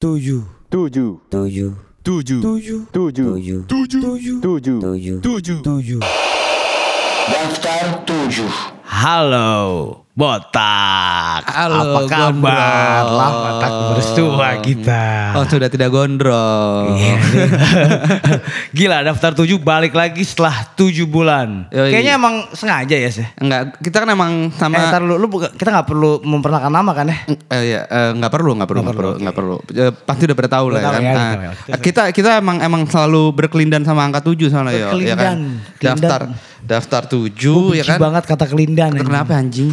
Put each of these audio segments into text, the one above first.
tujuh tujuh tujuh tujuh tujuh tujuh tujuh tujuh tujuh tujuh tujuh daftar tujuh Halo botak Halo, apa kabar lama tak bersua kita Oh sudah tidak gondrong. Nih. Gila daftar tujuh balik lagi setelah tujuh bulan. Yoi. Kayaknya emang sengaja ya sih. Enggak, kita kan emang sama. Eh, ntar lu, lu kita nggak perlu memperkenalkan nama kan ya? Eh, iya, eh, nggak perlu, nggak perlu, nggak perlu, nggak perlu. Eh, pasti udah pada tahu lah tahu kan. ya, Nah, ya. kita kita emang emang selalu berkelindan sama angka tujuh soalnya ya, ya kan. Daftar kelindan. daftar tujuh ya kan. banget kata kelindan. Kenapa anjing?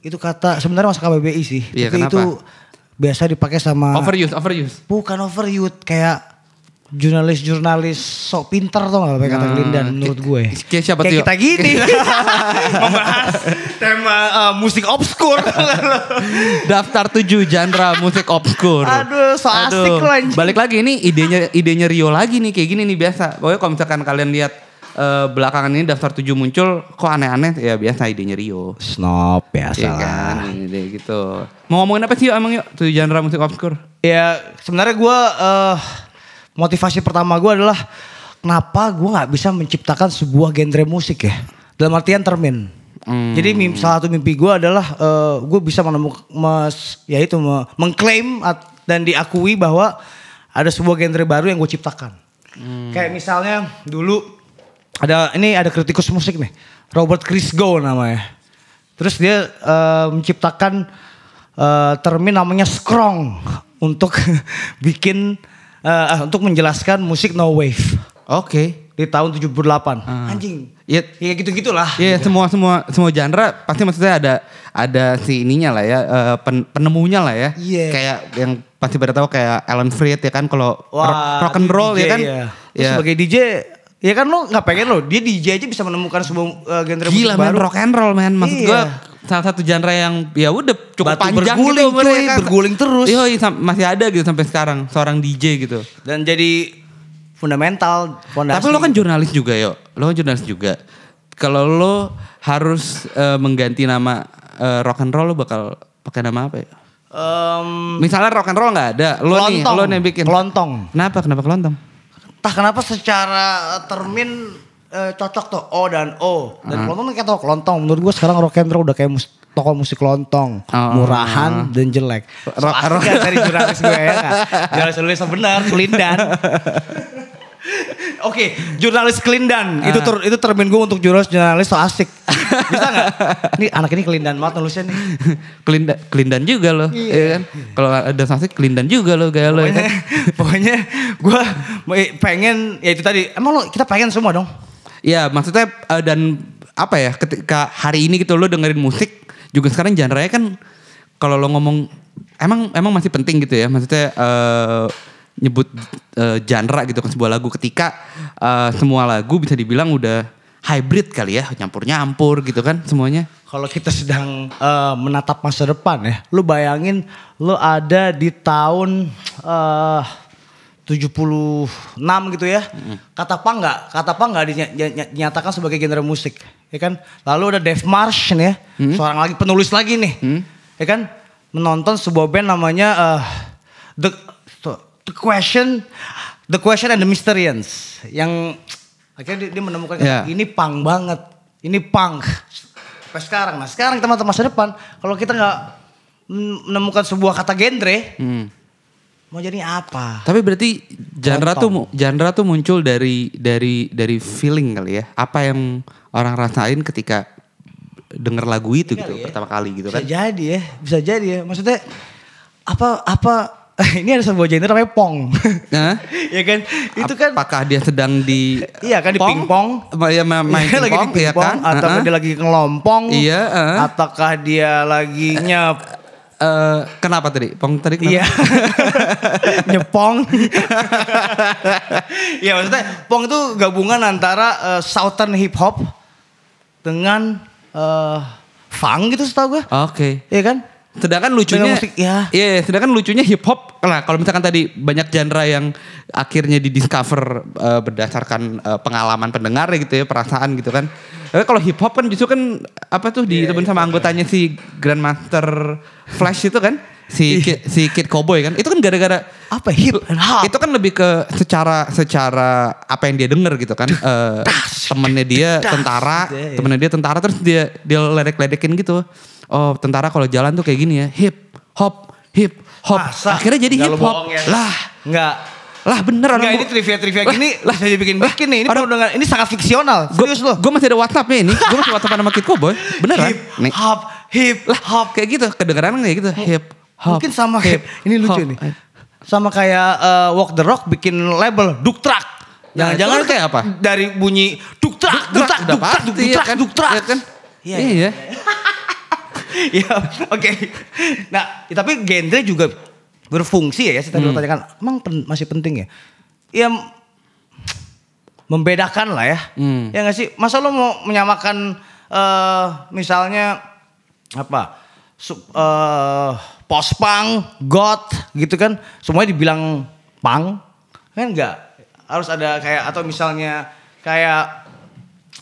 Itu kata sebenarnya masuk KBBI sih. Iya, Tapi kenapa? itu biasa dipakai sama Overuse, overuse. bukan overuse kayak jurnalis-jurnalis sok pinter tuh gak pakai kata Hmm, kelindan menurut gue. kayak siapa kayak kita gini membahas tema eh, musik obskur. Daftar tujuh genre musik obskur. Aduh, so asik lu, anjing. Balik lagi ini idenya idenya Rio lagi nih kayak gini nih biasa. Pokoknya kalau misalkan kalian lihat eh, belakangan ini daftar tujuh muncul kok aneh-aneh ya biasa idenya Rio. Snob biasa Iya kan, ini deh gitu. Mau ngomongin apa sih yuk emang yuk? Tujuh genre musik obskur. Ya sebenarnya gue eh motivasi pertama gue adalah kenapa gue nggak bisa menciptakan sebuah genre musik ya dalam artian termin. Hmm. Jadi mim- salah satu mimpi gue adalah gue bisa menemukan mas ya itu me- mengklaim at- dan diakui bahwa ada sebuah genre baru yang gue ciptakan. Kayak misalnya dulu ada ini ada kritikus musik nih Robert Christgau namanya. Terus dia eh, menciptakan eh, termin namanya scrong untuk bikin eh, untuk menjelaskan musik no wave Oke. di tahun 78. Anjing. Iya. Ya gitu-gitulah. Iya semua semua semua genre pasti maksudnya ada ada si ininya lah ya eh, pen- penemunya lah ya. Iya. Kayak yang pasti pada tahu kayak Alan Freed ya kan kalau rock, and roll DJ ya kan. Ya. Terus Ya. sebagai DJ Ya kan lo nggak pengen lo, dia DJ aja bisa menemukan sebuah eh, genre Gila musik men baru. rock and roll men maksud Iya. gua salah satu genre yang ya udah cukup Batu panjang berguling, gitu cuy, kan. berguling terus. Iya iya, masih ada gitu sampai sekarang seorang DJ gitu. Dan jadi fundamental, fondasi. Tapi lo kan jurnalis juga yo, lo kan jurnalis juga. Kalau lo harus eh, mengganti nama eh, rock and roll lo bakal pakai nama apa ya? Em, Misalnya rock and roll nggak ada, lo nih, Kelontong. lo nih bikin. Kelontong. Kenapa? Kenapa kelontong? Entah kenapa secara termin eh, cocok tuh O dan O. Dan kelontong kan kayak tau kelontong. Menurut gue sekarang rock and roll udah kayak mus toko musik kelontong. Oh. Murahan dan jelek. Rock- rock- dari jurnalis gue ya kan. Jurnalis tulis benar, kelindan. Oke, jurnalis kelindan. Itu ter, itu termin gue untuk jurnalis jurnalis so asik. Bisa nggak? Ini anak ini kelindan banget nulisnya nih. kelindan, kelindan juga lo, Iya. ya kan? Kalau ada sanksi kelindan juga lo gaya lo ya Pokoknya, kan? pokoknya gue pengen ya itu tadi. Emang lo kita pengen semua dong. Iya, maksudnya eh, dan apa ya? Ketika hari ini gitu lo dengerin musik, juga sekarang genre-nya kan kalau lo ngomong emang emang masih penting gitu ya. Maksudnya eh, nyebut eh, genre gitu kan sebuah lagu ketika eh, semua lagu bisa dibilang udah hybrid kali ya, nyampur-nyampur gitu kan semuanya. Kalau kita sedang eh, menatap masa depan ya, lu bayangin lu ada di tahun eh 76 gitu ya. Kata apa enggak? Kata apa enggak dinya- dinya- dinyatakan sebagai genre musik, ya kan? Lalu ada Dave Marsh nih ya, seorang lagi penulis lagi nih. Ya kan? Menonton sebuah band namanya eh, The The Question The Question and the Mysterians yang akhirnya dia, dia menemukan Ya. ini punk banget. Ini punk. Sampai sekarang. Nah sekarang teman-teman masa depan. Kalau kita nggak menemukan sebuah kata genre. Mau jadi apa? Tapi berarti genre tuh genre tuh muncul dari dari dari feeling kali ya. Apa yang orang rasain ketika denger lagu itu gitu Kali ya. pertama kali gitu Bisa kan. jadi ya. Bisa jadi ya. Maksudnya apa apa ini ada sebuah genre namanya pong. Hah? ya kan? Itu kan Apakah dia sedang di Iya kan di pingpong. Ya ma- main Dia lagi di pingpong, ya pingpong kan? atau Heeh. dia lagi ngelompong Iya, heeh. ataukah dia lagi nyep Eh, kenapa tadi? Pong tadi kenapa? Iya. Nyepong. Iya maksudnya pong itu gabungan antara eh, southern hip hop dengan eh funk gitu setahu gue. Oke. Iya kan? Sedangkan lucunya musik, ya. Iya, sedangkan lucunya hip hop. Nah, kalau misalkan tadi banyak genre yang akhirnya didiscover eh, berdasarkan eh, pengalaman pendengar gitu ya, perasaan gitu kan. Tapi kalau hip hop kan justru kan apa tuh Iya, ditemuin sama anggotanya si Grandmaster Flash itu kan? Si kid, si kid cowboy kan. Itu kan gara-gara Apa hip and hop? itu kan lebih ke secara secara apa yang dia denger gitu kan. Eh temennya dia tentara, temennya dia tentara terus dia dia ledek-ledekin gitu. Oh, tentara kalau jalan tuh kayak gini ya. Hip, hop, hip, hop. Masa? Akhirnya jadi Nggak hip hop. ya? Lah, Enggak. lah bener orang Enggak, ini trivia-trivia Lah, gini lah, bisa dibikin-bikin nih. Ini orang- dengan ini sangat fiksional. Gue Serius loh. gue masih ada WhatsAppnya ini. Gue masih WhatsApp sama Kid Cowboy. Beneran. Hip Nih. hop, hip hop. Kayak gitu. Kedengeran kayak gitu. Hip hop. Mungkin sama hip, kayak ini lucu hop. nih. Sama kayak eh, Walk the Rock bikin label Duktrak. Nah, Jangan-jangan itu kayak apa? Dari bunyi Duktrak, Duktrak, udah Duktrak, pasti ya Duktrak, kan. Duktrak. Iya kan? Iya, Iya. Iya, oke. Nah, tapi genre juga berfungsi ya. Saya tadi Hmm. tanyakan, emang pen- masih penting ya? Ya membedakan lah ya. Hmm. Ya nggak sih? Masa lo mau menyamakan eh misalnya apa? Su- eh, post punk, goth gitu kan? Semuanya dibilang punk. Kan enggak? Harus ada kayak atau misalnya kayak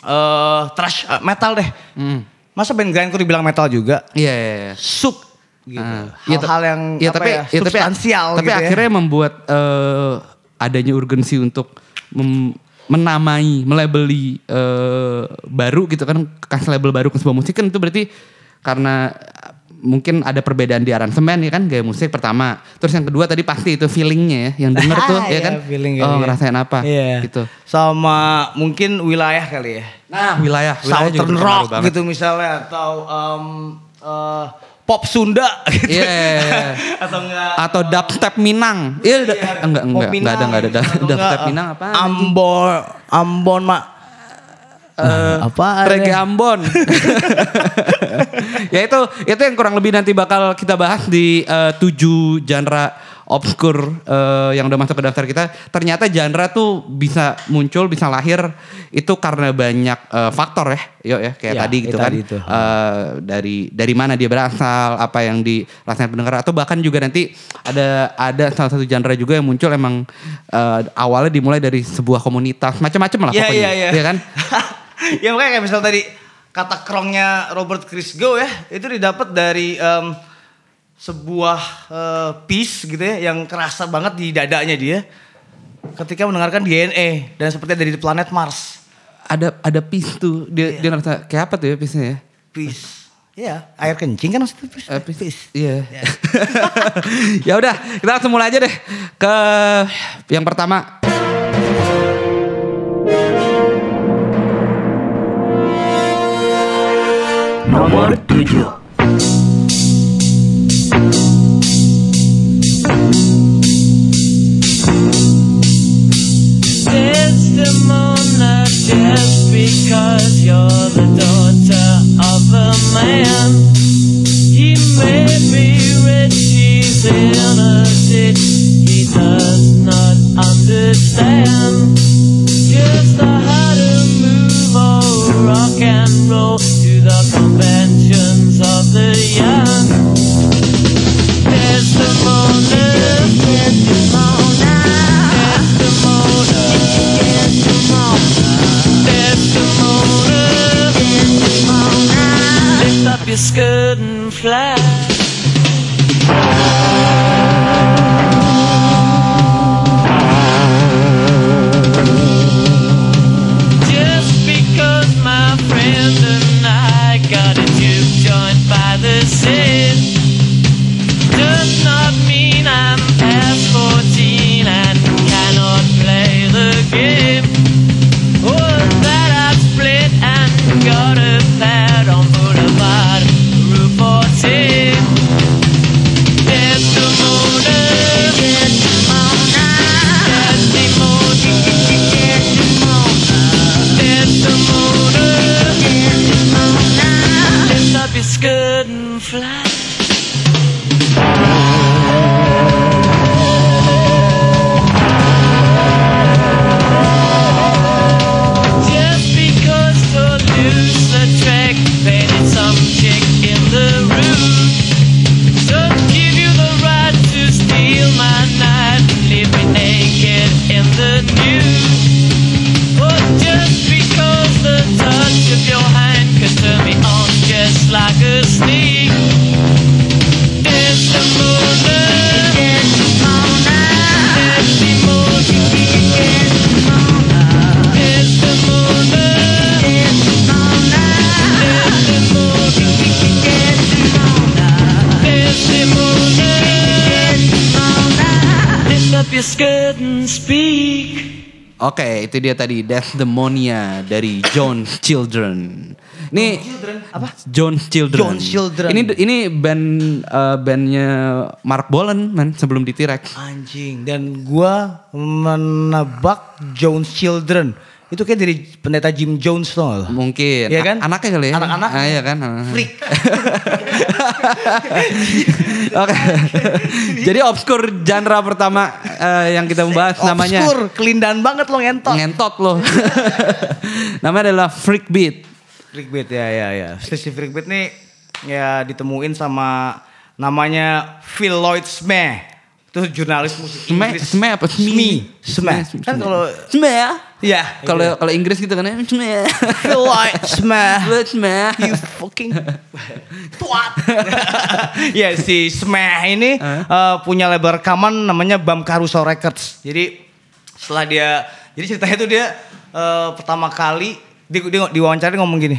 eh trash eh, metal deh. Hmm. Masa band grindcore dibilang metal juga? Iya, iya, iya. Sub gitu. Ah, iya, Hal-hal ta- yang apa tapi, ya, tapi, substansial tapi gitu ya. akhirnya membuat eh, adanya urgensi untuk mem- menamai, melabeli eh, baru gitu kan, kasih label baru ke sebuah musik kan itu berarti karena mungkin ada perbedaan di aransemen ya kan gaya musik pertama. Terus yang kedua tadi pasti itu feelingnya ya, yang denger tuh ya Iya, kan, feeling oh ngerasain apa Iya. gitu. Sama mungkin wilayah kali ya. Nah wilayah, wilayah Southern rock banget. gitu misalnya atau em, eh, pop Sunda gitu. Iya, iya, iya. atau enggak Atau dubstep Minang. Iya, Iya, enggak pop enggak enggak ada enggak ada Atau dubstep enggak, Minang eh, apa? Ambon Ambon mak Eh, apa Reggae Ambon. ya itu itu yang kurang lebih nanti bakal kita bahas di eh, tujuh genre obskur eh, yang udah masuk ke daftar kita. Ternyata genre tuh bisa muncul, bisa lahir itu karena banyak eh, faktor ya. Yuk ya kayak Ya, tadi gitu kan. tadi itu. Eh, dari dari mana dia berasal, apa yang dirasain pendengar atau bahkan juga nanti ada ada salah satu genre juga yang muncul emang eh, awalnya dimulai dari sebuah komunitas macam-macam lah Iya pokoknya. iya iya. Iya kan? ya makanya kayak misal tadi kata krongnya Robert Christgau ya itu didapat dari em, sebuah eh, piece gitu ya yang kerasa banget di dadanya dia ketika mendengarkan DNA dan seperti dari planet Mars. ada ada pis tuh dia Iya. dia ngerasa kayak apa tuh ya pisnya ya Piece. Ya, air kencing kan maksudnya piece. Eh, pis Piece. iya ya udah kita langsung mulai aja deh ke yang pertama Nomor 7 Desdemona, just because you're the daughter of a man. He rich, he's innocent, he does not understand. Just how to move or rock and roll to the inventions of the young. Testimonies, testimonies. Your skirt and fly. Oke, itu dia tadi Desdemonia dari Jones Children. Ini Apa? Jones Children. Jones Children. Ini ini band eh, bandnya Mark Bolan man sebelum di T-Rex. Anjing. Dan gua menebak Jones Children. Itu kayak dari pendeta Jim Jones tuh nggak lo? Mungkin. Iya kan? Anaknya kali ya. Anak-anak. Ah, iya kan. Freak. Oke. Jadi obskur genre pertama eh, yang kita bahas namanya Obskur, kelindan banget lo ngentot. ngentot loh. namanya adalah Freak Beat. Freak beat ya ya ya. Stacey Freak beat nih ya ditemuin sama namanya Phil Lloyd Smith. Itu jurnalis musik Sme, Inggris. sme apa? Sme. Sme. Kan kalau Sme ya? ya Kalau kalau Inggris gitu kan ya. Sme. Smith. Lu Sme. You fucking tuat. ya si Smeh ini eh, punya label rekaman namanya Bam Caruso Records. Jadi setelah dia jadi ceritanya tuh dia eh, pertama kali di, di, di wawancara dia ngomong gini.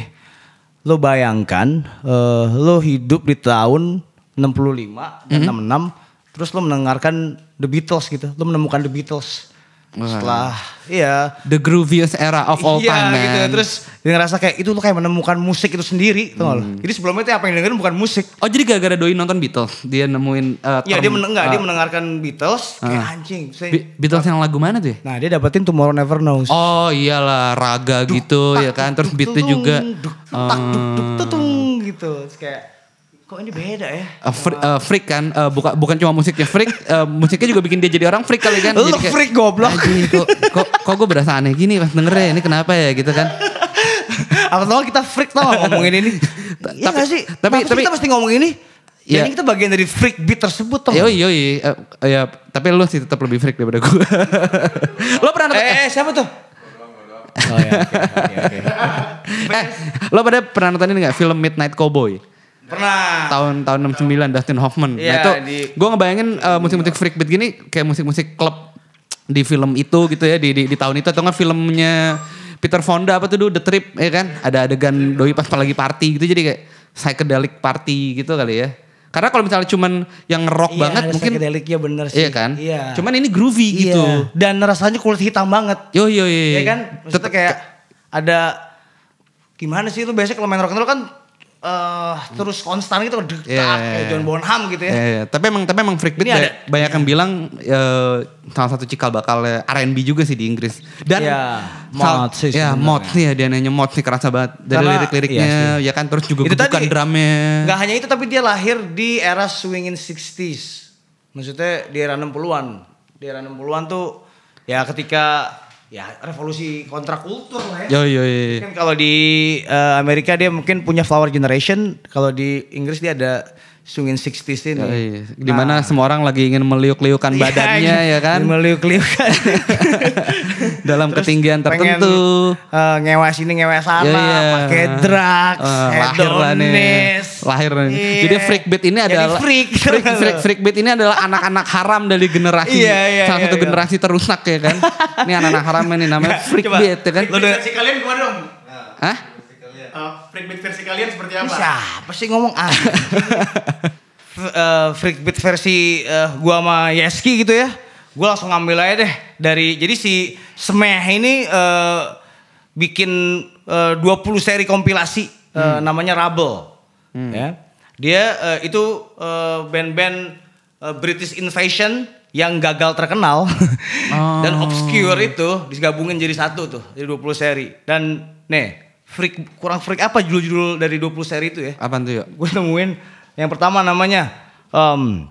Lo bayangkan eh, lo hidup di tahun 65 dan 66 terus lo mendengarkan The Beatles gitu. Lo menemukan The Beatles. Setelah iya The grooviest era of all iya, time man. gitu. Terus dia ngerasa kayak itu tuh kayak menemukan musik itu sendiri, gak lo? Hmm. Jadi sebelumnya itu apa yang dengerin bukan musik. Oh jadi gara-gara doi nonton Beatles dia nemuin term, dia men- enggak, dia eh, mendengarkan Beatles kayak Ah. anjing. Saya- Be- Beatles yang lagu mana tuh ya? Nah dia dapetin Tomorrow Never Knows. Oh iyalah raga gitu ya kan terus beatnya juga Duk, tak, duk, duk, tutung, gitu. Terus kayak kok ini beda ya? eh, fr- eh, freak kan eh, bukan bukan cuma musiknya freak eh, musiknya juga bikin dia jadi orang freak kali kan Lu Jadi kayak, freak goblok. "Anjing, kok kok kok gue berasa aneh gini pas dengernya ini kenapa ya gitu kan Apa tau kita freak tau ngomongin ini? Iya tapi- gak sih? tapi- tapi- kita mesti ngomong ini? Jadi kita bagian dari freak beat tersebut tau Yoi yoi Eh, ya tapi lu sih tetap lebih freak daripada gue lo pernah nonton Eh, eh, siapa tuh? Oh ya, oke, oke, oke. eh, lo pada pernah nonton ini gak film Midnight Cowboy Pernah. tahun tahun 69 Dustin Hoffman. Iya, nah itu di- gue ngebayangin uh, musik-musik freak beat gini kayak musik-musik klub di film itu gitu ya di di, di tahun itu atau nggak filmnya Peter Fonda apa tuh dulu The Trip ya kan ada adegan doi pas lagi party gitu jadi kayak psychedelic party gitu kali ya. Karena kalau misalnya cuman yang rock Iya, banget ada mungkin psychedelicnya bener sih. iya kan. Iya. Cuman ini groovy gitu. Iya. Dan rasanya kulit hitam banget. Yo yo yo. Iya kan? Maksudnya kayak ada gimana sih itu biasanya kalau main rock and roll kan eh terus konstan gitu detak Iya, iya, kayak iya. John Bonham gitu ya. Iya, iya. Tapi emang tapi emang freak beat Ini ba- ada- banyak yang bilang eh, salah satu cikal bakal R&B juga sih di Inggris. Dan Iya, sal- mod sih Ya, mod sih ya dia nanya mod sih kerasa banget dari Karena- lirik-liriknya iya ya kan terus juga Itu bukan drumnya. Gak hanya itu tapi dia lahir di era swinging 60s. Maksudnya di era 60-an. Di era 60-an tuh ya ketika ya revolusi kontrakultur lah ya. Yo yo yo. Mungkin kalau di eh, Amerika dia mungkin punya Flower Generation, kalau di Inggris dia ada swinging 60s ini. Yo, iya. Di mana semua orang lagi ingin meliuk-liukan Iya, badannya ya kan Meliuk-liukan. dalam Terus ketinggian pengen, tertentu. eh, ngewas ini ngewas sana, Iya, iya. pakai drugs, Eh, lahir lah nih. Lahir nih. Iya. Jadi freak beat ini Jadi adalah freak. freak, freak, freak beat ini adalah anak-anak haram dari generasi Iya, iya, salah iya, satu iya. generasi terusak ya kan. ini anak-anak haram ini namanya freak Coba, beat ya kan. Lo kalian gimana dong? Hah? Uh, freak beat versi kalian seperti apa? siapa sih ngomong ah? Eh, freak beat versi eh, gua sama Yeski gitu ya. Gua langsung ngambil aja deh dari jadi si Smeh ini eh, bikin eh, 20 seri kompilasi eh, namanya Rubble. Ya. Dia eh, itu eh, band-band eh, British Invasion yang gagal terkenal dan obscure itu digabungin jadi satu tuh, jadi 20 seri. Dan nih, freak kurang freak apa judul-judul dari 20 seri itu ya? Apaan tuh yuk? gue nemuin yang pertama namanya um,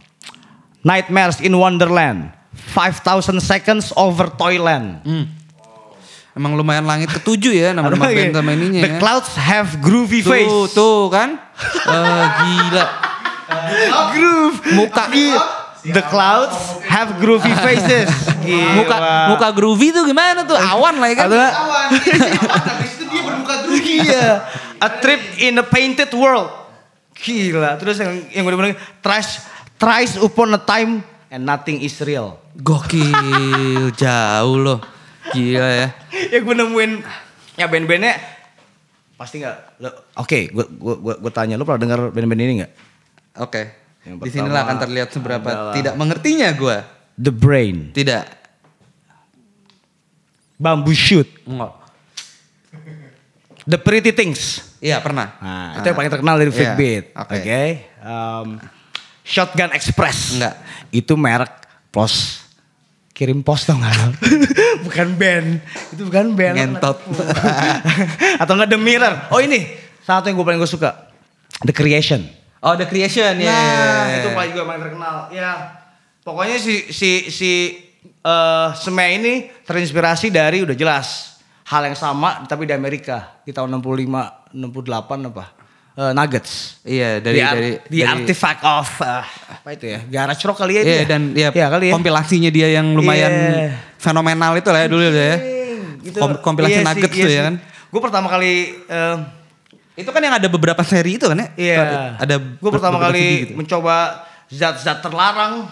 Nightmares in Wonderland 5000 Seconds Over Toyland Emang lumayan langit ketujuh ya nama-nama band sama ininya The ya. Clouds Have Groovy Tuh, Face tuh kan. Eh, gila. Groove Muka The Clouds Have Groovy Faces Gila. muka muka groovy tuh gimana tuh? Awan lah ya kan. Awan, dia bermuka groovy. Iya A Trip in a Painted World Gila Terus yang, yang gue bilang Thrice, thrice upon a time And nothing is real Gokil, jauh loh. Gila ya. ya gue nemuin ya band-bandnya pasti nggak oke gue gue gue gue tanya lo pernah dengar band-band ini nggak Oke. Yang Di sinilah akan terlihat seberapa adalah- tidak mengertinya gue. The Brain, Tidak. Bamboo Shoot, Enggak. The Pretty Things. Iya pernah. Nah, itu yang paling terkenal dari Iya, Beat. oke. Oke. Um, Shotgun Express. Enggak. Itu merek pos kirim pos tau gak lo? bukan band. Itu bukan band. Ngentot. Atau enggak The Mirror. Oh ini. Satu yang gue paling gue suka. The Creation. Oh The Creation ya. Nah, itu paling juga paling terkenal. Ya, pokoknya si si si eh Sme ini terinspirasi dari udah jelas hal yang sama tapi di Amerika di tahun 65 68 apa? Eh, Nuggets. Iya dari the, ar- dari the dari- artifact of eh, apa itu ya? Garage rock kali ya Iya ya? dan ya, Iya kali ya. kompilasinya dia yang lumayan Iya. fenomenal itu lah ya dulu ya. Kom- kompilasi Nuggets tuh ya kan. Gue pertama kali eh, Itu kan yang ada beberapa seri itu kan ya? Iya. Ada Gue pertama kali gitu. mencoba zat-zat terlarang,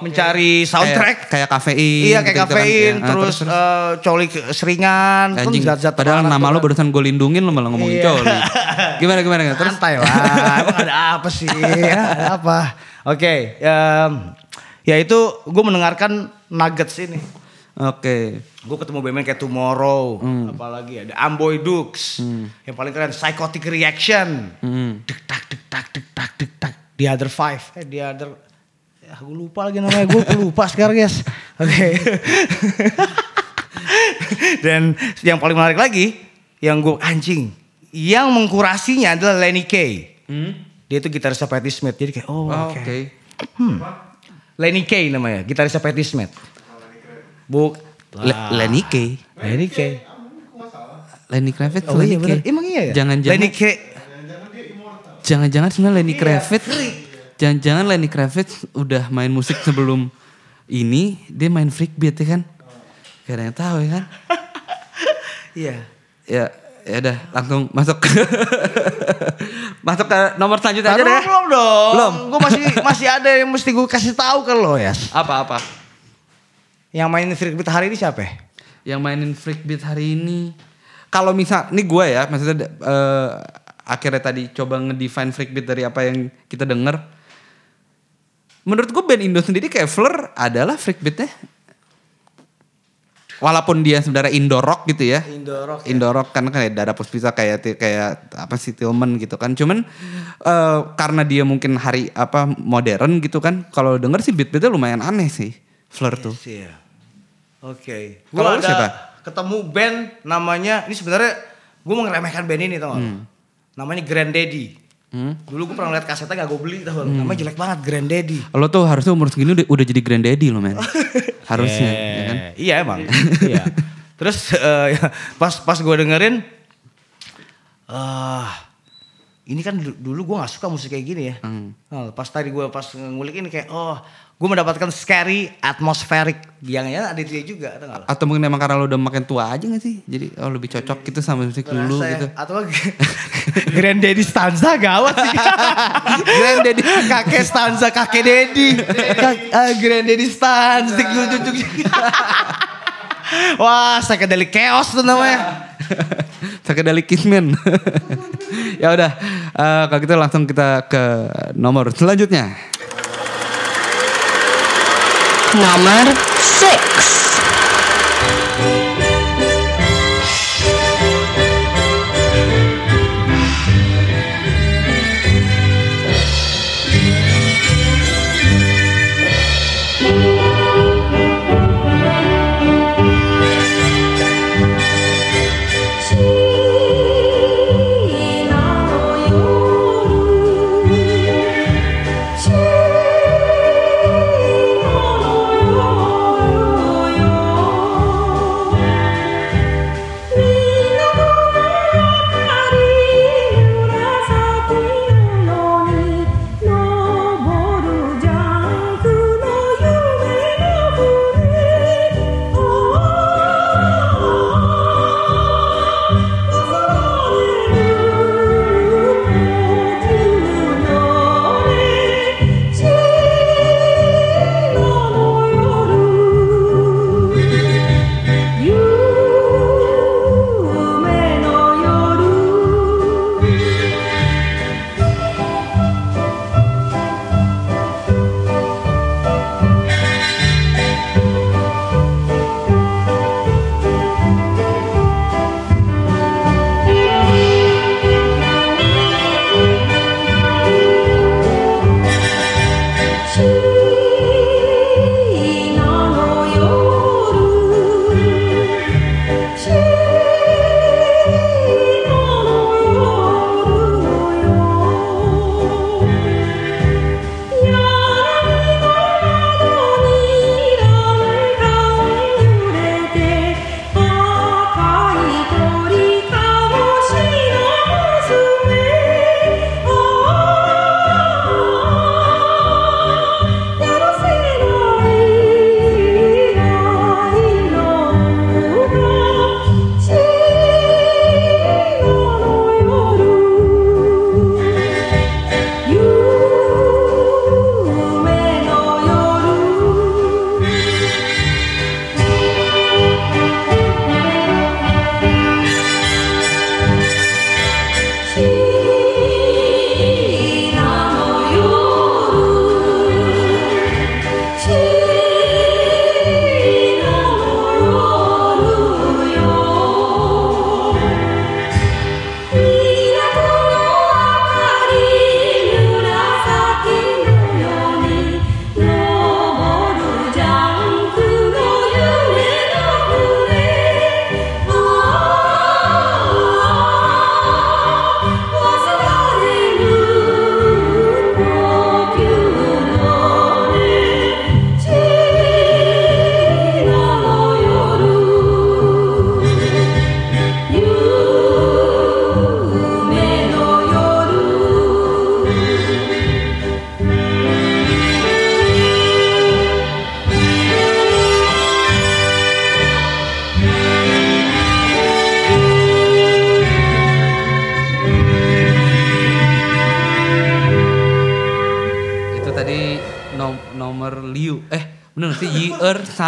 mencari soundtrack. Kayak, kayak kafein. Iya kayak kan. kafein, Ya, terus, eh, coli ke- seringan, kan Anjing, zat-zat padahal nama lu kan. barusan gue lindungin lu malah ngomongin Iya. coli. Gimana gimana gimana? Terus Santai lah, emang ada apa sih? Ya, ada apa? Oke, em, ya itu gue mendengarkan Nuggets ini. Oke. Gue ketemu band kayak Tomorrow, Hmm. apalagi ada Amboy Dukes, yang paling keren Psychotic Reaction, Hmm. dek tak dek tak dek tak dek tak, The Other Five, eh The Other, ya gue lupa lagi namanya, gue lupa sekarang guys. Oke. Dan yang paling menarik lagi, yang gue anjing, yang mengkurasinya adalah Lenny Kay. Dia itu gitarisnya Patti Smith, jadi kayak oh, Oh, oke. Oke. Lenny Kay namanya, gitarisnya Patti Smith. Buk. Le- Lenny Kay. Lenny Kay. Lenny Kravitz. Oh Lenny iya. Kay. Emang iya ya? Jangan-jangan. Lenny Kay. Jangan-jangan sebenarnya Lenny Iya, Kravitz. Jangan-jangan Lenny Kravitz udah main musik sebelum ini dia main freak beat ya kan? Gak ada yang tahu ya kan? Iya. Ya, ya udah langsung masuk masuk ke nomor selanjutnya aja deh. belum dong. Belum. Gue masih masih ada yang mesti gue kasih tahu ke lo ya. Apa apa? Yang mainin Freak Beat hari ini siapa? ya? Yang mainin freak beat hari ini. Kalau misal, ini gue ya, maksudnya eh, akhirnya tadi coba ngedefine freak beat dari apa yang kita denger. Menurut gue band Indo sendiri kayak Fleur adalah freak beatnya. Walaupun dia sebenarnya Indo rock gitu ya. Indo rock ya. Indo rock kan kayak Dada Puspita kayak kayak apa sih Tillman gitu kan. Cuman eh, karena dia mungkin hari apa modern gitu kan. Kalau denger sih beat-beatnya lumayan aneh sih. Fleur tuh. Iya. Oke. Kalau Gue lu ada siapa? ketemu band namanya ini sebenarnya gue mau ngeremehkan band ini tau gak? lo? Namanya Grand Daddy. Hmm. Dulu gue pernah lihat kasetnya gak gue beli tau gak? lo? Namanya jelek banget Grand Daddy. Lo tuh harusnya umur segini udah, udah jadi granddaddy lo men. harusnya ya kan. Eh, Iya emang. iya. Terus eh, ya, pas pas gue dengerin, eh ini kan du- dulu gue nggak suka musik kayak gini ya. Hmm. Nah, pas tadi gue pas ngulik ini kayak oh gue mendapatkan scary atmospheric yang ya ada dia juga atau? Atau mungkin emang karena lo udah makin tua aja gak sih? Jadi oh lebih cocok gitu sama musik dulu ya. gitu. Atau Grand Daddy stanza gawat sih. Grand Daddy kakek stanza kakek Daddy. Kak- ah, Grand Daddy stanza. Juk. Wah, psychedelic chaos tuh namanya. Psychedelic Kissman. ya udah, eh, kalau gitu langsung kita ke nomor selanjutnya. Nomor 6.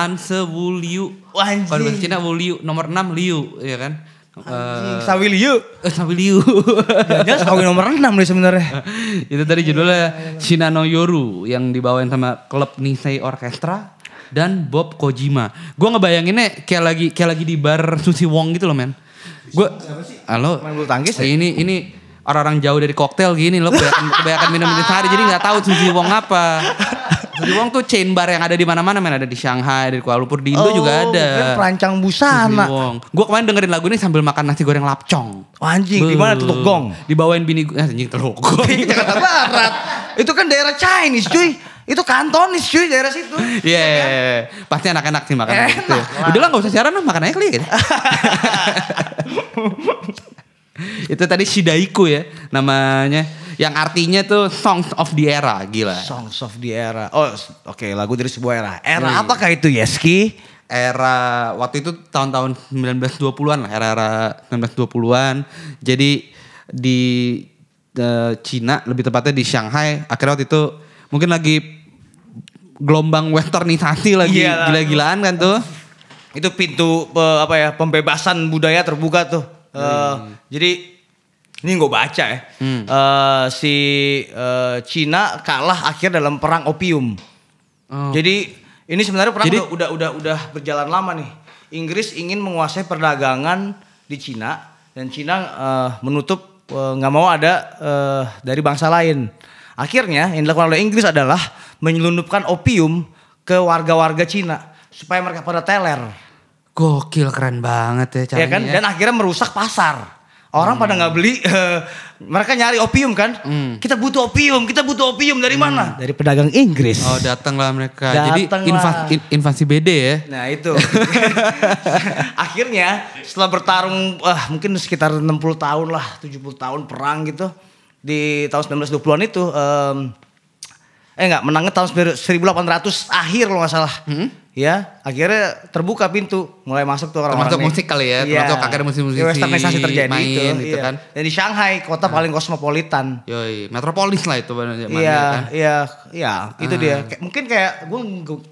Year, San, Se, Wu, Liu. Anjing. Kalau bahasa Cina Wu, Liu. Nomor 6 Liu, ya kan? Anjing, Eh, Sawi Liu. eh, sampai Liu. Jangan Sawi nomor 6 nih sebenarnya. itu tadi judulnya Shinano Yoru yang dibawain sama klub Nisei Orchestra dan Bob Kojima. Gua ngebayanginnya kayak lagi kayak lagi di bar Sushi Wong gitu loh, men. Gua Halo. Main bulu tangkis ya? Ini ini orang-orang jauh dari koktail gini loh, kebanyakan, kebanyakan minum sehari jadi nggak tahu Sushi Wong apa. Sushi Wong tuh chain bar yang ada di mana-mana, men. Ada di Shanghai, ada di Kuala Lumpur, di Indo juga ada. Oh, perancang busana. Gue kemarin dengerin lagu ini sambil makan nasi goreng lapcong. Oh, anjing, di mana. Teluk Gong? Dibawain bini gue, eh, anjing teluk gong. Jakarta Barat. Itu kan daerah Chinese, cuy. Itu kantonis, cuy, daerah situ. Iya, yeah, yeah, pasti enak-enak sih makan Enak gitu. ya. lah. Udah lah gak usah siaran lah, makan aja kali ya. Itu tadi Shidaiku ya namanya. Yang artinya tuh Songs of the Era, gila. Songs of the Era. Oh, oke, lagu dari sebuah era. Era Iya. apakah itu, Yeski? Era waktu itu tahun-tahun 1920-an lah, era-era 1920-an. Jadi di eh, Cina, lebih tepatnya di Shanghai, akhirnya waktu itu mungkin lagi gelombang westernisasi lagi Iya lah. gila-gilaan kan tuh. Itu pintu eh, apa ya pembebasan budaya terbuka tuh. Eh, Jadi ini gue baca ya. Eh, si eh, Cina kalah akhir dalam perang opium. Oh. Jadi ini sebenarnya perang Jadi- udah, udah udah udah berjalan lama nih. Inggris ingin menguasai perdagangan di Cina dan Cina eh, menutup nggak mau ada eh, dari bangsa lain. Akhirnya yang dilakukan oleh Inggris adalah menyelundupkan opium ke warga-warga Cina supaya mereka pada teler. Gokil keren banget ya ya caranya. kan ya. dan akhirnya merusak pasar orang pada nggak beli eh, mereka nyari opium kan? Kita butuh opium kita butuh opium dari mana? Dari pedagang Inggris. Oh datanglah mereka. Jadi Datanglah. invasi, in- invasi BD ya. nah itu. Akhirnya setelah bertarung ah, mungkin sekitar 60 tahun lah 70 tahun perang gitu di tahun 1920-an itu em, eh enggak menangnya tahun 1800 akhir kalau nggak salah ya akhirnya terbuka pintu mulai masuk tuh orang-orang Termasuk musik kali ya, Iya. termasuk akhirnya musisi-musisi Ya, westernisasi terjadi main itu gitu iya. kan. dan di Shanghai kota paling kosmopolitan Yoi, metropolis lah itu zamannya iya kan. iya iya itu Ah. dia Kayak- mungkin kayak gue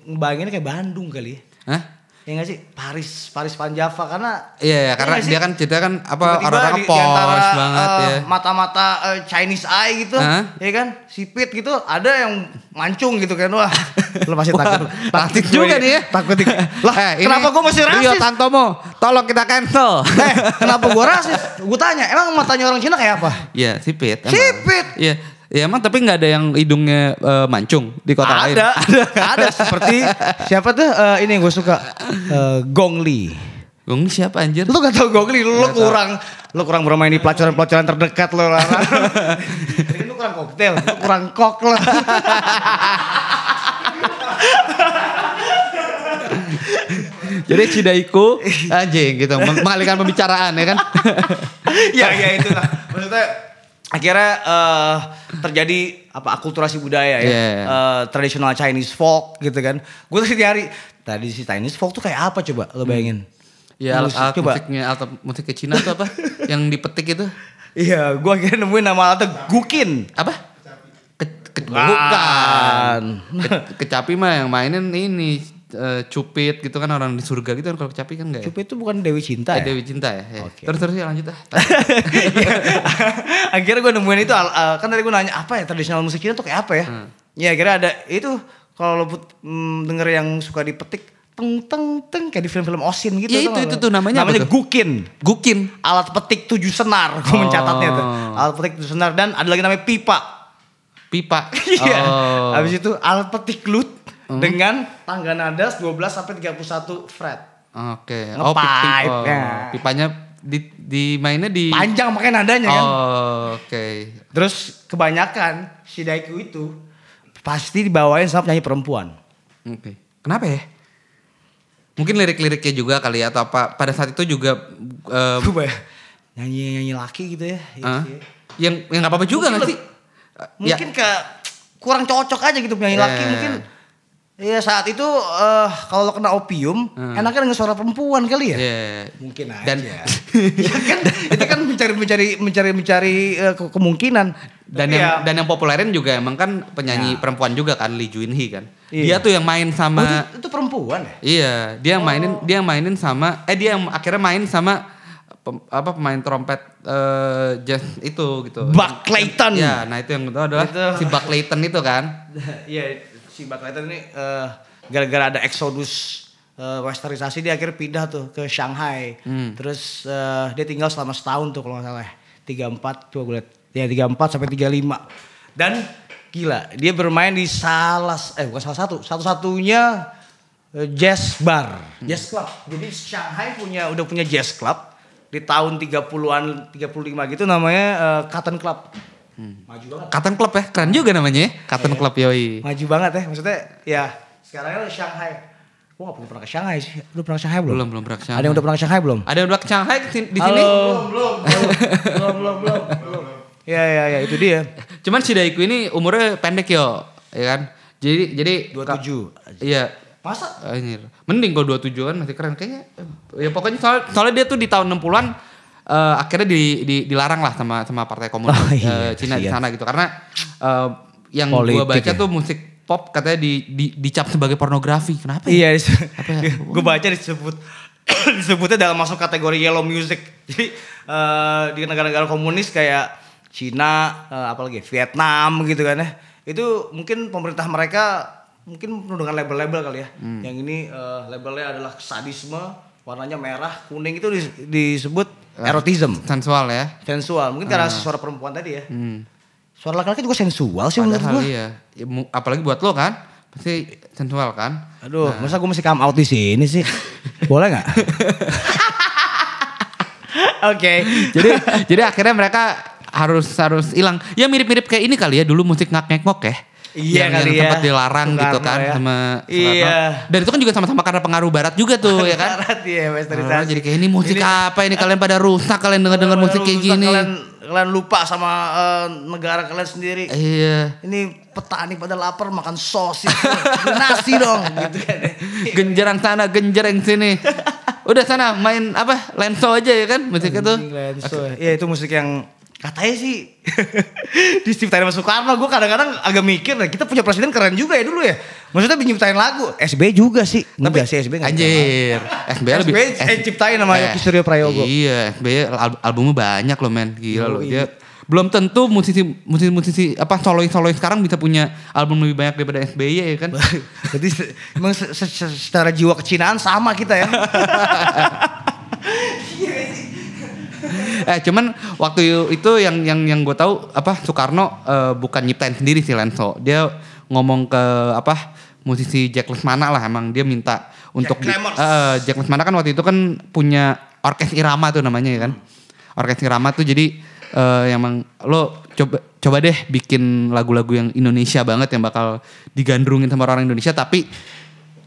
ngebayanginnya kayak Bandung kali ya Hah? Ya nggak sih Paris Paris Van Java karena Iya, ya, karena sih? dia kan cerita kan apa orang-orang posh banget eh, ya. Mata-mata eh, Chinese eye gitu, Hah? ya kan? Sipit gitu, ada yang mancung gitu kan. Wah, lu masih takut. Gue juga nih ya. Takut Lah, Eh, kenapa gue masih rasis? Rio Tantomo, tolong kita cancel. eh, kenapa gue rasis? Gue tanya, emang matanya orang Cina kayak apa? Iya, sipit. Sipit. Iya. Ya emang tapi nggak ada yang hidungnya eh, mancung di kota lain. ada, ada, ada seperti siapa tuh eh, ini yang gue suka Eh, Gong Li. Gong siapa anjir? Lu gak tau Gong Li, lu, lu kurang lu kurang bermain di pelacuran-pelacuran terdekat lu. Lu kurang koktail, lu kurang kok lu. Jadi Cidaiku anjing gitu meng- mengalihkan pembicaraan ya kan. ya ya itu lah. Maksudnya akhirnya eh, terjadi apa akulturasi budaya ya. Iya. Eh, tradisional Chinese folk gitu kan. Gue tadi nyari tadi si Chinese folk tuh kayak apa coba lo bayangin. Ya alat, alat coba. musiknya alat musik ke Cina tuh apa? yang dipetik itu Iya, gue akhirnya nemuin nama alatnya gukin. apa? Ke, ke, bukan. Ke, kecapi mah yang mainin ini eh, cupit gitu kan orang di surga gitu kan kalau kecapi kan enggak ya? Cup itu bukan Dewi Cinta Eh, ya? Dewi Cinta ya. ya. Oke. Terus terus ya lanjut ah. akhirnya gue nemuin itu al- kan tadi gue nanya apa ya tradisional musik Cina tuh kayak apa ya? Hmm. Ya akhirnya ada itu kalau lo mm, denger yang suka dipetik teng teng teng kayak di film-film Osin gitu. Ya, itu- itu tuh namanya apa namanya tuh? gukin. Gukin. Alat petik tujuh senar, gue Oh. mencatatnya tuh. Alat petik tujuh senar dan ada lagi namanya pipa. Pipa. Iya. Oh. Habis itu alat petik lute dengan tangga nada 12 sampai 31 fret. Oke. Pi- oh, ya. pipanya di di mainnya di Panjang makanya nadanya kan. Oh, oke. Terus kebanyakan si daiku itu pasti dibawain sama penyanyi perempuan. Oke. Kenapa ya? Mungkin lirik-liriknya juga kali ya atau apa pada saat itu juga eh, Gue nyanyi nyanyi laki gitu ya. Iya ah, sih. yang yang nggak apa-apa juga nggak sih? Mungkin ke kurang cocok aja gitu penyanyi Ya. laki mungkin. Iya saat itu eh, kalau lo kena opium, enaknya dengan suara perempuan kali ya? Hmm. Iya. Mungkin aja. Dan ya kan, itu kan mencari mencari mencari mencari eh, ke- kemungkinan. dan Tapi yang ya, dan yang populerin juga emang kan penyanyi Ya. perempuan juga kan Lee Junhee kan. Iya. Dia tuh yang main oh, sama itu, itu perempuan ya? Iya, dia yang mainin Oh. dia yang mainin sama eh dia yang akhirnya main sama pem- apa pemain trompet eh jazz itu gitu. Buck Clayton. Ya, nah itu yang itu adalah Itu. si Buck Clayton itu kan. Iya si Clayton ini eh, gara-gara ada eksodus eh, westernisasi dia akhirnya pindah tuh ke Shanghai. Hmm. Terus eh, dia tinggal selama setahun tuh kalau nggak salah. 34 coba gue lihat. Ya 34 sampai 35. Dan gila, dia bermain di salah eh bukan salah satu, satu-satunya jazz bar, jazz club. Jadi Shanghai punya udah punya jazz club di tahun 30-an 35 gitu namanya eh, Cotton Club. Maju banget. Cotton Club ya, keren juga namanya ya. Cotton Club yoi. Maju banget ya, maksudnya ya sekarang Shanghai. Gua gak pernah ke Shanghai sih. Lu pernah ke Shanghai belum? Belum, belum pernah ke Shanghai. Ada yang udah pernah ke Shanghai belum? Ada yang udah ke Shanghai di sini? Belum, belum, belum, belum, belum, belum. Ya, ya, ya, itu dia. Cuman si Daiku ini umurnya pendek yo, ya kan? Jadi jadi 27. Iya. Masa? Anjir. Mending kalau 27 kan masih keren kayaknya. Ya pokoknya soal, soalnya dia tuh di tahun 60-an eh, akhirnya di, di- dilarang lah sama sama partai komunis Oh, iya, eh, Cina di kasihan. sana gitu karena eh, yang gua baca ya. tuh musik pop katanya di, di dicap sebagai pornografi. Kenapa Iya, ya? ya? gue baca disebut disebutnya dalam masuk kategori yellow music. Jadi eh, di negara-negara komunis kayak Cina, eh, apalagi Vietnam gitu kan ya. Itu mungkin pemerintah mereka mungkin penuh dengan label-label kali ya. Yang ini eh, labelnya adalah sadisme, warnanya merah, kuning itu dis- disebut erotism, Sensual ya. sensual. Mungkin karena suara perempuan tadi ya. Hmm. Suara laki-laki juga sensual sih menurut Padahal gue. iya. Ya, apalagi buat lo kan. Pasti sensual kan. Aduh, masa gue mesti come out di sini sih? Boleh nggak? Oke. jadi jadi akhirnya mereka harus harus hilang. Ya mirip-mirip kayak ini kali ya dulu musik ngak ngek ngok ya. Iya yang, kali yang ya. sempat dilarang gitu Soekarno kan ya. sama Soekarno. Iya. Dan itu kan juga sama-sama karena pengaruh barat juga tuh ya kan. Barat ya, Oh, westernisasi. jadi kayak ini musik apa ini kalian pada rusak kalian dengar-dengar Kalian musik kayak gini. Kalian, kalian lupa sama eh, negara kalian sendiri. Iya. Ini petani pada lapar makan sosis. Nasi dong gitu kan. Genjerang sana, genjerang sini. Udah sana main apa? Lenso aja ya kan musiknya tuh. Lenso ya. Iya itu musik yang katanya sih diciptain sama Soekarno. Gue kadang-kadang agak mikir, nah, kita punya presiden keren juga ya dulu ya. Maksudnya nyiptain lagu. SB juga sih. Enggak sih SB nggak Anjir, SBY lebih SBY eh, ciptain sama Yogi Suryo Prayogo. Iya, al- albumnya banyak loh men, gila loh. Dia belum tentu musisi musisi musisi apa solois solois sekarang bisa punya album lebih banyak daripada SBY ya kan. Jadi emang se- se- se- secara jiwa kecinaan sama kita ya. eh cuman waktu itu yang yang yang gue tahu apa Soekarno eh, bukan nyiptain sendiri sih Lenso. Dia ngomong ke apa musisi Jack Lesmana lah emang dia minta untuk di- Kremers. eh, Jack Lesmana kan waktu itu kan punya orkes irama tuh namanya ya kan. Orkes irama tuh jadi yang emang lo coba coba deh bikin lagu-lagu yang Indonesia banget yang bakal digandrungin sama orang Indonesia tapi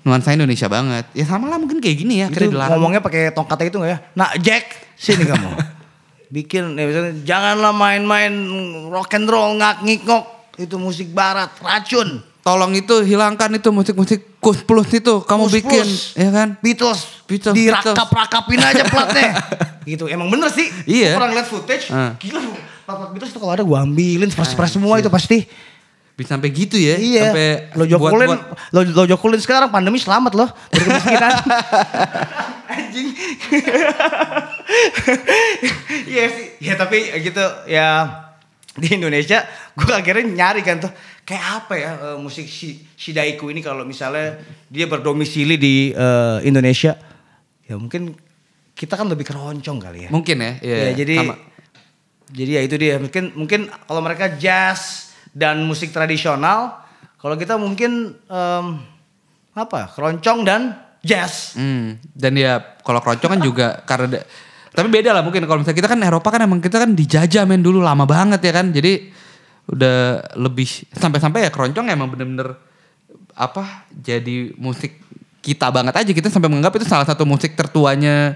nuansa Indonesia banget. Ya sama lah mungkin kayak gini ya. itu ngomongnya pakai tongkatnya itu nggak ya? Nah Jack sini kamu. Bikin ya misalnya janganlah main-main rock and roll ngak ngikok itu musik barat racun. Tolong itu hilangkan itu musik-musik Kus Plus itu kamu Plus bikin Plus. ya kan? Beatles, Beatles, dirakap-rakapin aja platnya. gitu, emang bener sih. Iya. Orang lihat footage, Ah. gila. Plat Beatles itu kalau ada gua ambilin, spres-spres semua itu pasti. Bisa sampai gitu ya? Iya. Sampai lo jokulin, buat- lo, lo jokulin sekarang pandemi selamat loh dari kemiskinan. Anjing. Iya sih. Ya tapi gitu ya di Indonesia gue akhirnya nyari kan tuh kayak apa ya eh, musik si Shidaiku ini kalau misalnya dia berdomisili di eh, Indonesia ya mungkin kita kan lebih keroncong kali ya. Mungkin ya. Iya. Ya, jadi sama. jadi ya itu dia mungkin mungkin kalau mereka jazz dan musik tradisional kalau kita mungkin em, apa keroncong dan jazz. Hmm, dan ya kalau keroncong kan juga karena tapi beda lah mungkin. Kalau misalnya kita kan Eropa kan emang kita kan dijajah men dulu lama banget ya kan. Jadi udah lebih sampai-sampai ya keroncong emang bener-bener apa jadi musik kita banget aja. Kita sampai menganggap itu salah satu musik tertuanya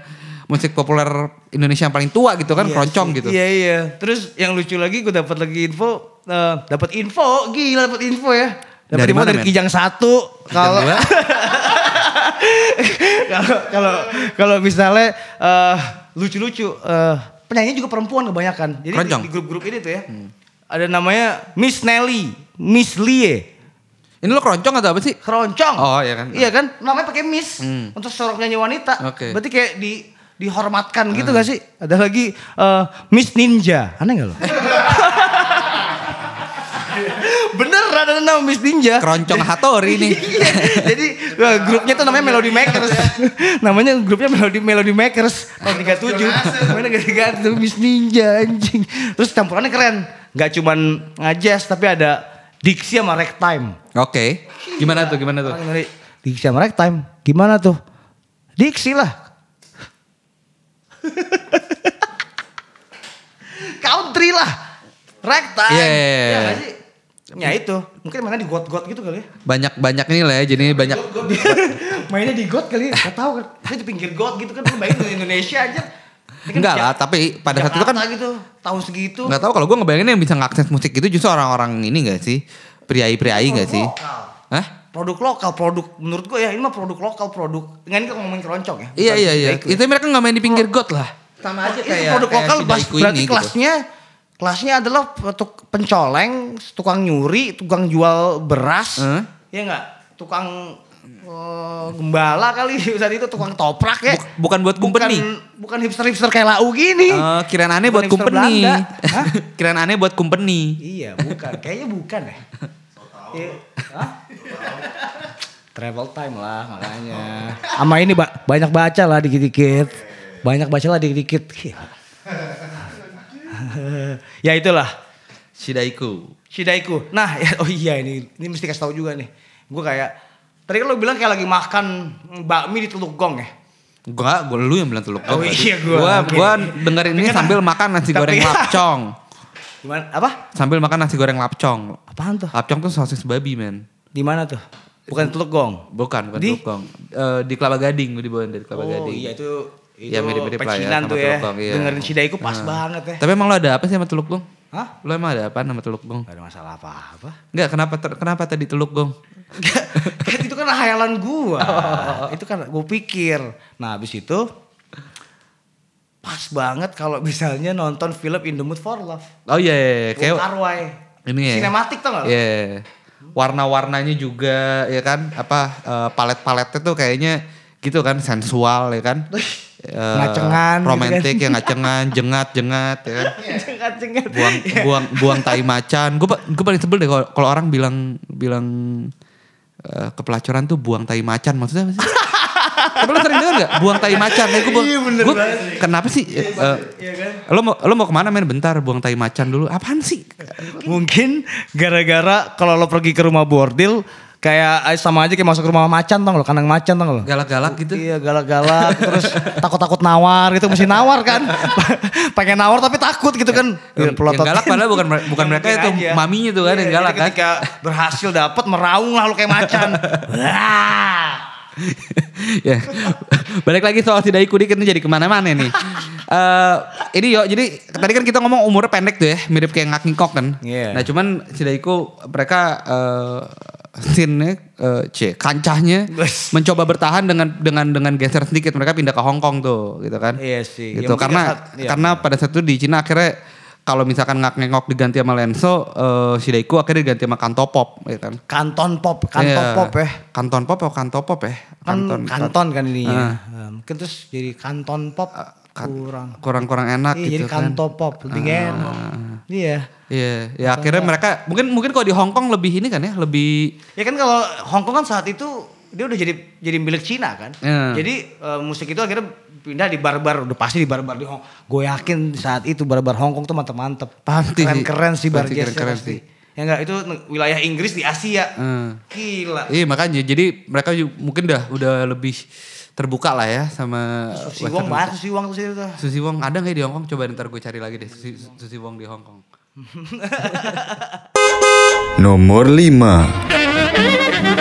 musik populer Indonesia yang paling tua gitu kan Iya keroncong sih. gitu. iya iya terus yang lucu lagi gue dapat lagi info eh, dapat info gila dapat info ya Dapat Dari info mana, dari? Kijang satu. Kalau kalau kalau kalau misalnya eh, lucu-lucu eh, penyanyi juga perempuan kebanyakan. Jadi di, Keroncong. di grup-grup ini tuh ya. Ada namanya Miss Nelly, Miss Lie. Ini lo keroncong atau apa sih? Keroncong. Oh, iya kan? Iya kan? Namanya pakai Miss Hmm. untuk seorang penyanyi wanita. Oke. Berarti kayak di dihormatkan gitu gak sih? Ada lagi eh, Miss Ninja. Aneh gak lo? Bener ada nama Miss Ninja. Keroncong Hatori nih. Iya. Jadi eh, grupnya tuh namanya Melody Makers. namanya grupnya Melody Melody Makers tahun 37. Namanya ganti-ganti tuh Miss Ninja anjing. Terus campurannya keren. Gak cuman ngajazz tapi ada diksi sama ragtime. Oke. Gimana tuh? Gimana tuh? Diksi sama ragtime. Gimana tuh? Diksi lah. Country lah. Ragtime. Iya. Iya nggak sih? Ya itu. Mungkin mana di got-got gitu kali ya. Banyak-banyak ini lah ya. Jadi banyak. Mainnya di got kali, gak tahu kan. Saya di pinggir got gitu kan, bayangin di Indonesia aja. Kan Enggak lah. Tapi pada saat itu kan. Gitu, tahun segitu. Nggak tahu kalau gue ngebayangin yang bisa ngakses musik itu justru orang-orang ini gak sih? Priai-priai gak sih? Hah? Produk lokal, produk menurut gue ya ini mah produk lokal, produk. Dengan ini kan ngomongin keroncong ya. Iya bukan iya iya. Sidaiku. Itu mereka nggak main di pinggir got lah. Sama aja Itu kayak produk kayak lokal bas- berarti ini gitu. kelasnya kelasnya adalah tuk- pencoleng, tukang nyuri, tukang jual beras. Hah? Ya enggak? Tukang eh, gembala kali saat itu tukang toprak ya. Buk- bukan buat company. Bukan, bukan hipster-hipster kayak lau gini. Eh, kirain aneh buat Bukan hipster company. Kirain aneh buat company. Iya, bukan. Kayaknya bukan ya. Iya. Hah? Travel time lah makanya. Sama ini ba- banyak baca lah dikit-dikit. Banyak baca lah dikit-dikit. ya itulah. Shidaiku. Shidaiku. Nah, ya, oh iya ini ini mesti kasih tahu juga nih. Gue kayak tadi kan lo bilang kayak lagi makan bakmi di Teluk Gong ya. Gua, gua lu yang bilang teluk Oh gong iya, gua. Gua, Oke. gua dengerin ini kan- sambil makan nasi goreng lapcong. Gimana? Apa? Sambil makan nasi goreng lapcong. Apaan tuh? Lapcong tuh sosis babi men. Di mana tuh? Bukan di Teluk Gong. Bukan, bukan Di? teluk gong. Eh, di Kelapa Gading, gua dibawain dari Kelapa Oh Gading. iya itu itu Ya, mirip-mirip lah ya pecinan sama tuh ya. Gong, iya. Dengerin pas banget ya. Tapi emang lo ada apa sih sama teluk gong? Hah? Lo emang ada apa nama teluk gong? Gak ada masalah apa-apa. Enggak, kenapa ter- kenapa tadi teluk gong? kan itu kan hayalan gua. Oh. itu kan gue pikir. Nah habis itu pas banget kalau misalnya nonton film In the Mood for Love. Oh iya, iya, iya. kayak ini ya. Sinematik lo? Iya. Warna-warnanya juga ya kan apa eh, palet-paletnya tuh kayaknya gitu kan sensual ya kan. Eh, Ngacengan gitu romantis kan. ya ngacengan, jengat-jengat ya kan. Cengat-cengat. Buang buang buang tai macan. Gue gue paling sebel deh kalau orang bilang bilang eh, kepelacuran tuh buang tai macan maksudnya apa sih? Tapi lo sering denger gak? Buang tai macan. Ya, gua, Iya, bener gua- banget. Kenapa sih? Iya kan? lo mau lo mau ke mana men? Bentar buang tai macan dulu. Apaan sih? Mungkin gara-gara kalau lo pergi ke rumah bordil kayak eh, sama aja kayak masuk rumah macan tau lo, kandang macan tau lo. Galak-galak gitu. Iya galak-galak terus takut-takut nawar gitu mesti nawar kan. Pengen nawar tapi takut gitu kan. Yang, yang galak padahal bukan bukan mereka itu aja. maminya tuh kan Iya, yang galak kan. Ketika berhasil dapat meraung lah lo kayak macan. Wah. ya. Balik lagi soal si Daiku dikit nih jadi ke mana-mana nih. Eh ini yo, jadi tadi kan kita ngomong umurnya pendek tuh ya, mirip kayak ngak ngikok kan. Iya. Nah cuman si Daiku mereka eh scene-nya, eh, c, kancahnya mencoba bertahan dengan dengan dengan geser sedikit mereka pindah ke Hong Kong tuh gitu kan. Iya sih. Ya Gitu mungkin karena saat- iya. karena pada saat itu di Cina akhirnya kalau misalkan ngak ngengok diganti sama Lenso, si Daiku akhirnya diganti sama Kantopop ya kan. Kanton pop, kanton Iya. pop ya. Kanton pop atau kantopop ya? Kan kanton, kan ininya. Ah. Eh, Mungkin terus jadi kanton pop kan- kurang. kurang-kurang enak Iya, gitu jadi kan. kanto pop lebih enak. Iya. Iya, ya akhirnya mereka mungkin mungkin kalau di Hong Kong lebih ini kan ya, lebih Ya kan kalau Hong Kong kan saat itu dia udah jadi jadi milik Cina kan. Iya. Jadi eh, musik itu akhirnya pindah di bar-bar udah pasti di bar-bar di Hong. Gue yakin saat itu bar-bar Hong Kong tuh mantep-mantep. Pasti sih. Keren-keren sih bar jazznya keren-keren pasti. sih. Ya enggak itu wilayah Inggris di Asia. Hmm. Gila. Iya makanya jadi mereka mungkin dah udah lebih terbuka lah ya sama Susi Western Wong banget Susi Wong tuh situ tuh. Susi Wong ada nggak di Hong Kong? Coba ntar gue cari lagi deh Susi, Susi Wong di Hong Kong. Nomor 5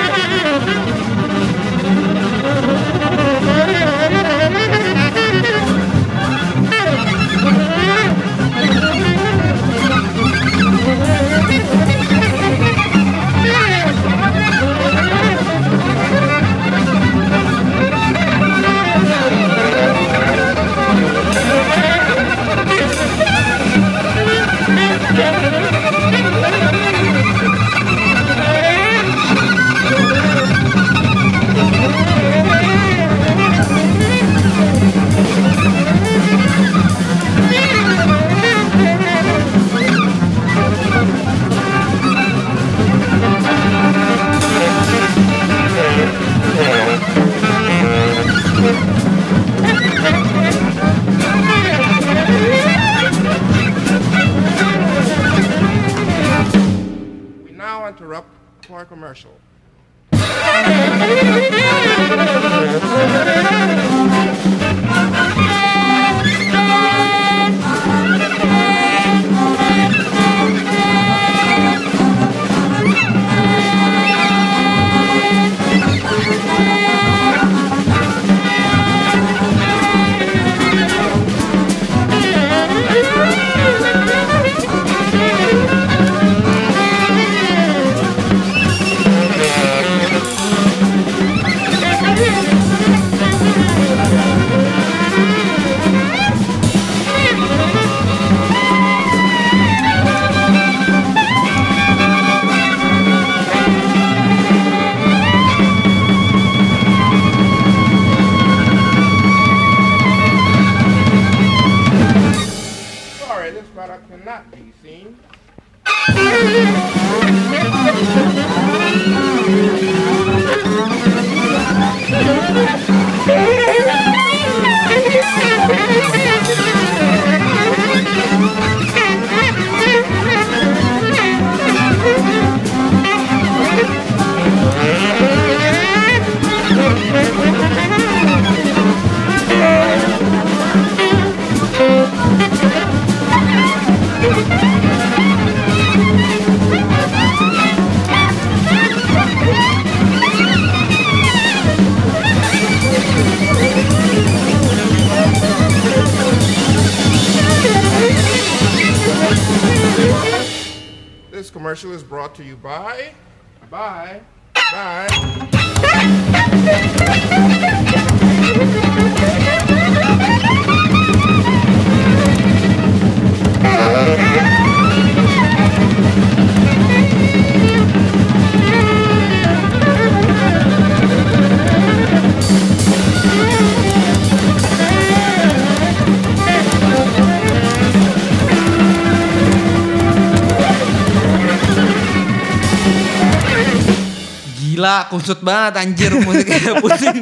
Kusut banget anjir musiknya pusing.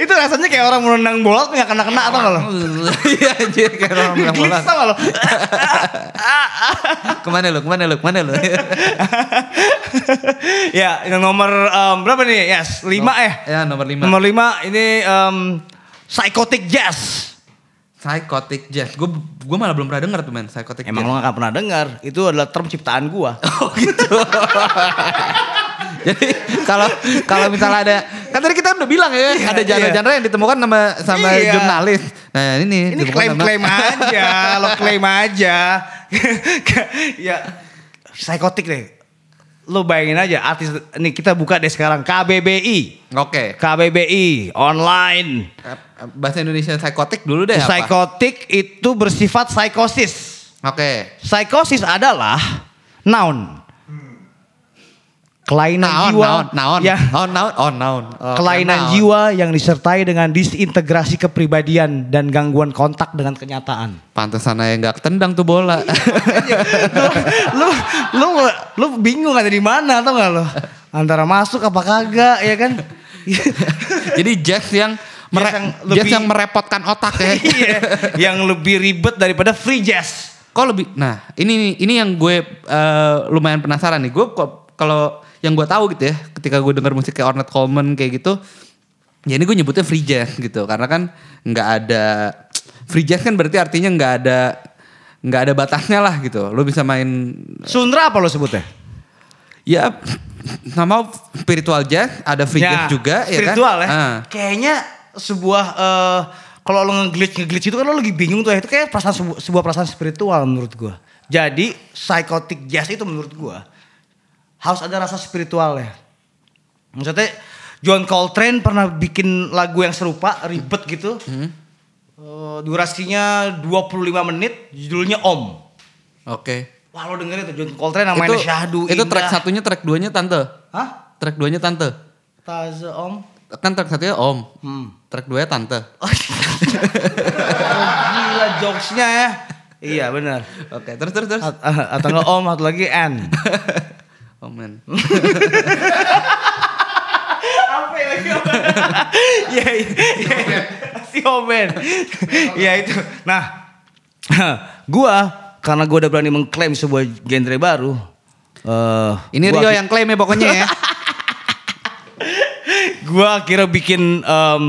itu rasanya kayak orang menendang bola tapi gak kena-kena atau nggak lo? Iya anjir kayak orang bilang bola. Tau nggak lo? Ke mana lu? Ke mana lu? Ke mana lu? ya yang nomor em, berapa nih? Yes, lima eh. ya nomor lima. Nomor lima ini em, Psychotic Jazz. Psychotic Jazz. Gue gue malah belum pernah denger tuh men Psychotic Emang Jazz. lo gak pernah dengar? Itu adalah term ciptaan gua. Oh gitu. Jadi kalau kalau misalnya ada kan tadi kita udah bilang ya Iya, ada genre-genre yang ditemukan sama sama Iya. jurnalis. Nah ini Ini klaim-klaim aja, lo klaim aja. ya, psikotik deh. Lo bayangin aja artis, nih kita buka deh sekarang KBBI. Oke. KBBI online. Bahasa Indonesia psikotik dulu deh apa? Psikotik itu bersifat psikosis. Oke. Psikosis adalah noun. Kelainan Naon, jiwa naon, naon, ya, naon, naon, oh naon. Oh, kelainan naon. jiwa yang disertai dengan disintegrasi kepribadian dan gangguan kontak dengan kenyataan. Pantesan aja nggak ketendang tuh bola. lu lu lu bingung ada di mana atau nggak lo antara masuk apa kagak ya kan Jadi jazz yang mere- Jazz yang jazz lebih- yang merepotkan otak ya. Iya, yang lebih ribet daripada free jazz Kok lebih nah, ini ini yang gue eh, lumayan penasaran nih. Gue kok kalau yang gue tahu gitu ya, ketika gue denger musik kayak Ornette Coleman kayak gitu, ya ini gue nyebutnya free jazz gitu. Karena kan nggak ada free jazz kan berarti artinya nggak ada nggak ada batasnya lah gitu. Lo bisa main Sundra apa lo sebutnya ya nama spiritual jazz, ada free jazz juga ya kan. ya Ah. kayaknya sebuah eh, kalau lo ngeglitch ngeglitch itu kan lo lagi bingung tuh ya itu kayak perasaan sebu- sebuah perasaan spiritual menurut gua jadi psychotic jazz itu menurut gua harus ada rasa spiritual ya maksudnya John Coltrane pernah bikin lagu yang serupa ribet gitu Hmm. Eh, durasinya 25 menit judulnya Om Oke. Wah lo dengerin tuh John Coltrane yang mainnya syahdu itu track indah. satunya track duanya tante. Hah? Track duanya tante. Taze Om? Kan track satunya om. Hmm. Track duanya tante. Oh, gila jokesnya ya. Iya benar. Oke, terus terus terus. At- ah, Atau enggak Om atau lagi N. oh man. Apa ya lagi Om? Iya iya. iya. Si Omen. Iya itu. Nah, gua karena gua udah berani mengklaim sebuah genre baru. eh Ini Rio yang klaim ya pokoknya ya. gua kira bikin em,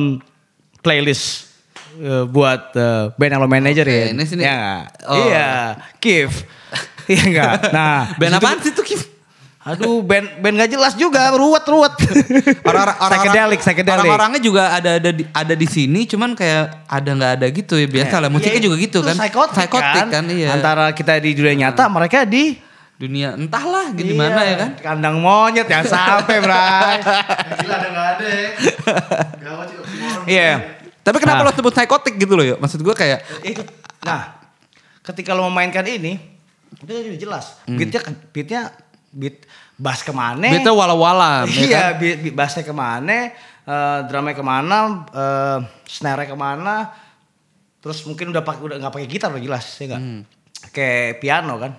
playlist eh, buat eh, band yang lo manajer Oke, ya. ini sini. Ya? Oh. Iya, Kif. Iya enggak? Nah, Band apaan sih tuh Kim? Aduh, band band gak jelas juga, ruwet-ruwet. Orang-orang psychedelic, psychedelic. Orang-orangnya juga ada ada di, ada di sini, cuman kayak ada nggak ada gitu ya biasa lah. Musiknya Iya, juga gitu itu kan. Psikotik, kan, iya. Antara kita di dunia nyata, mereka di dunia entahlah gimana Iya, ya kan. Kandang monyet ya sampai, Bray. Gila ada nggak ada ya. Iya. Tapi kenapa Nah. lo sebut psikotik gitu loh ya? Maksud gue kayak Itu. Nah, ketika lo memainkan ini, itu udah jelas. Hmm. Beatnya, beatnya, beat bass ke mana? Beta wala-wala. ya Iya, kan? beat, beat bassnya ke mana? eh drumnya ke mana? eh snare ke mana? Terus mungkin udah pakai udah nggak pakai gitar udah jelas, ya nggak? Hmm. Kayak piano kan?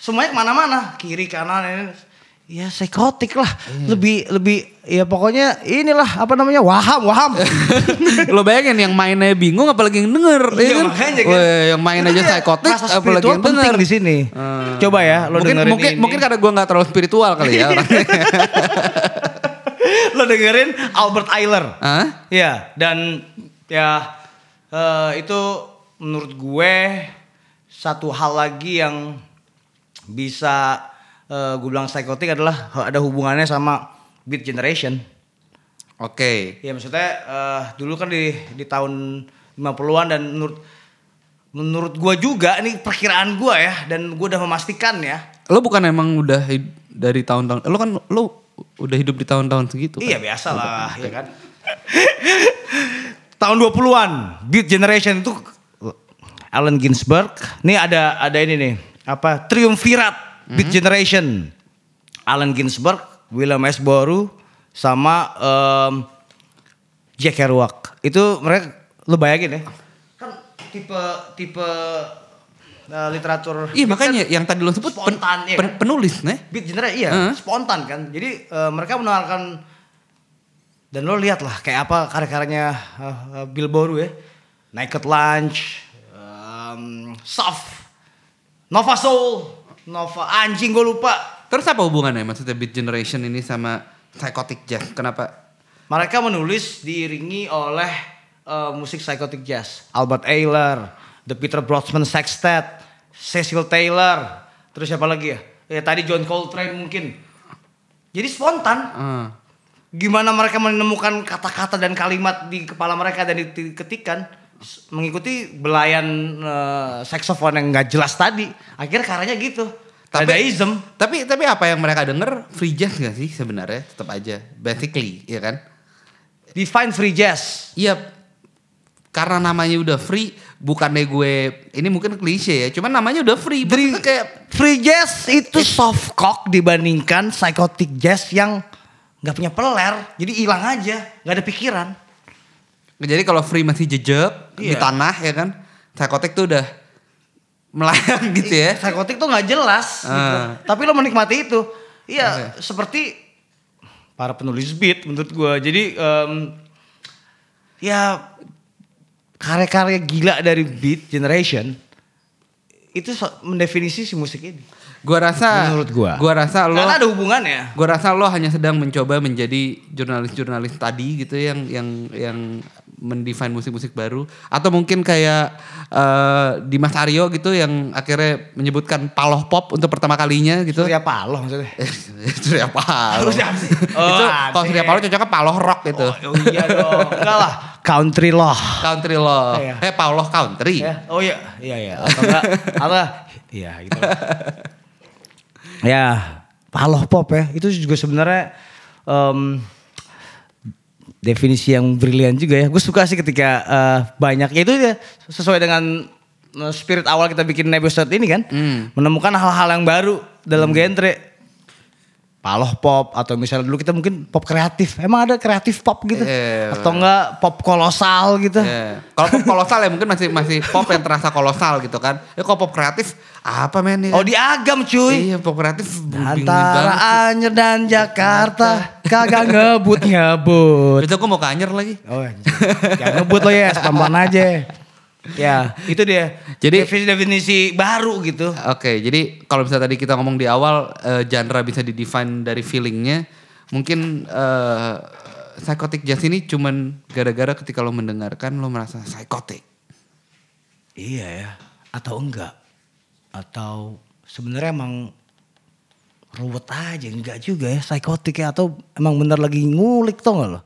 Semuanya ke mana-mana, kiri kanan ini. Ya psikotik lah, Iya. lebih lebih ya pokoknya inilah apa namanya waham waham. lo bayangin yang mainnya bingung apalagi yang denger ya Iya kan? makanya kan. Weh, yang main aja dia, psikotik apalagi yang penting denger di sini. Hmm. Coba ya lo mungkin dengerin mungkin ini. mungkin karena gue nggak terlalu spiritual kali ya lo dengerin Albert Ayler. Hah? Iya, dan ya eh, itu menurut gue satu hal lagi yang bisa eh, gue bilang psikotik adalah ada hubungannya sama Beat Generation. Oke. Ya maksudnya eh, dulu kan di di tahun 50-an dan menurut menurut gue juga ini perkiraan gue ya dan gue udah memastikan ya. Lo bukan emang udah dari tahun-tahun lo kan lo udah hidup di tahun-tahun segitu kan? Iya biasa lah ya kan. Tahun 20-an Beat Generation itu Allen Ginsberg. Nih ada ada ini nih. Apa? Triumvirat Beat Generation. Allen Ginsberg, William S. Boru sama em, Jack Kerouac. Itu mereka lo bayangin ya. Kan tipe tipe eh, literatur Iya makanya kan yang tadi lo sebut pen- spontan, iya pen- kan? penulis nih. Beat Generation iya, Heeh. spontan kan. Jadi eh, mereka menawarkan dan lo lihat lah kayak apa karya-karyanya eh, eh, Bill Boru ya. Naked Lunch, um, Soft, Nova Soul, Nova anjing gue lupa. Terus apa hubungannya maksudnya Beat Generation ini sama Psychotic Jazz? Kenapa? Mereka menulis diiringi oleh eh, musik psychotic jazz. Albert Ayler, The Peter Brodsman Sextet, Cecil Taylor, terus siapa lagi ya? Ya tadi John Coltrane mungkin. Jadi spontan. Ah. Gimana mereka menemukan kata-kata dan kalimat di kepala mereka dan diketikan mengikuti belayan eh, saxophone yang nggak jelas tadi. Akhirnya karyanya gitu. Dadaism. Tapi tapi apa yang mereka denger free jazz gak sih sebenarnya? Tetap aja basically, ya kan? Define free jazz. Iya karena namanya udah free bukannya gue ini mungkin klise ya cuman namanya udah free Maksudnya kayak Free jazz itu soft cock dibandingkan psychotic jazz yang nggak punya peler, jadi hilang aja, nggak ada pikiran. Jadi kalau free masih jejak di Iya. tanah ya kan psychotic tuh udah melayang gitu ya Psychotic tuh nggak jelas, gitu. Ah. tapi lo menikmati itu. Iya, seperti para penulis beat menurut gua. Jadi em, ya karya-karya gila dari Beat Generation itu mendefinisi si musik ini. gua rasa Menurut gua. gua rasa lo Karena ada hubungannya. Gue rasa lo hanya sedang mencoba menjadi jurnalis-jurnalis tadi gitu yang yang yang mendefine musik-musik baru atau mungkin kayak eh, Dimas Aryo gitu yang akhirnya menyebutkan paloh pop untuk pertama kalinya gitu. Surya Paloh maksudnya. Surya Paloh. Sih. itu Oh, kalau. Surya Paloh cocoknya paloh rock gitu. Oh, oh iya dong. Enggak lah. Country loh. Country lo. Iya. Eh Paulo country. Ya. Oh iya. Iya iya. Atau enggak. Atau iya gitu. ya. Paloh pop ya. Itu juga sebenarnya em, definisi yang brilian juga ya. Gue suka sih ketika eh, banyak. Ya itu ya sesuai dengan eh, spirit awal kita bikin episode ini kan. Menemukan hal-hal yang baru dalam genre. Paloh pop atau misalnya dulu kita mungkin pop kreatif. Emang ada kreatif pop gitu? Iya, atau enggak pop kolosal gitu? Iya. Kalau pop kolosal ya mungkin masih masih pop yang terasa kolosal gitu kan. Ya kalau pop kreatif apa men? ya Oh kan? di Agam cuy. Iya pop kreatif Antara. Anyer dan Jakarta kagak ngebut ngebut. Besok gue mau ke Anyer lagi. Oh, jangan ngebut lo ya, pelan aja. Ya, itu dia. Jadi- definisi baru gitu. Oke, jadi kalau misalnya tadi kita ngomong di awal eh, genre bisa didefine dari feelingnya, mungkin eh, psychotic jazz ini cuman gara-gara ketika lo mendengarkan lo merasa psychotic. Iya ya, atau enggak? Atau sebenarnya emang ruwet aja enggak juga ya psikotik ya atau emang bener lagi ngulik tau gak lo?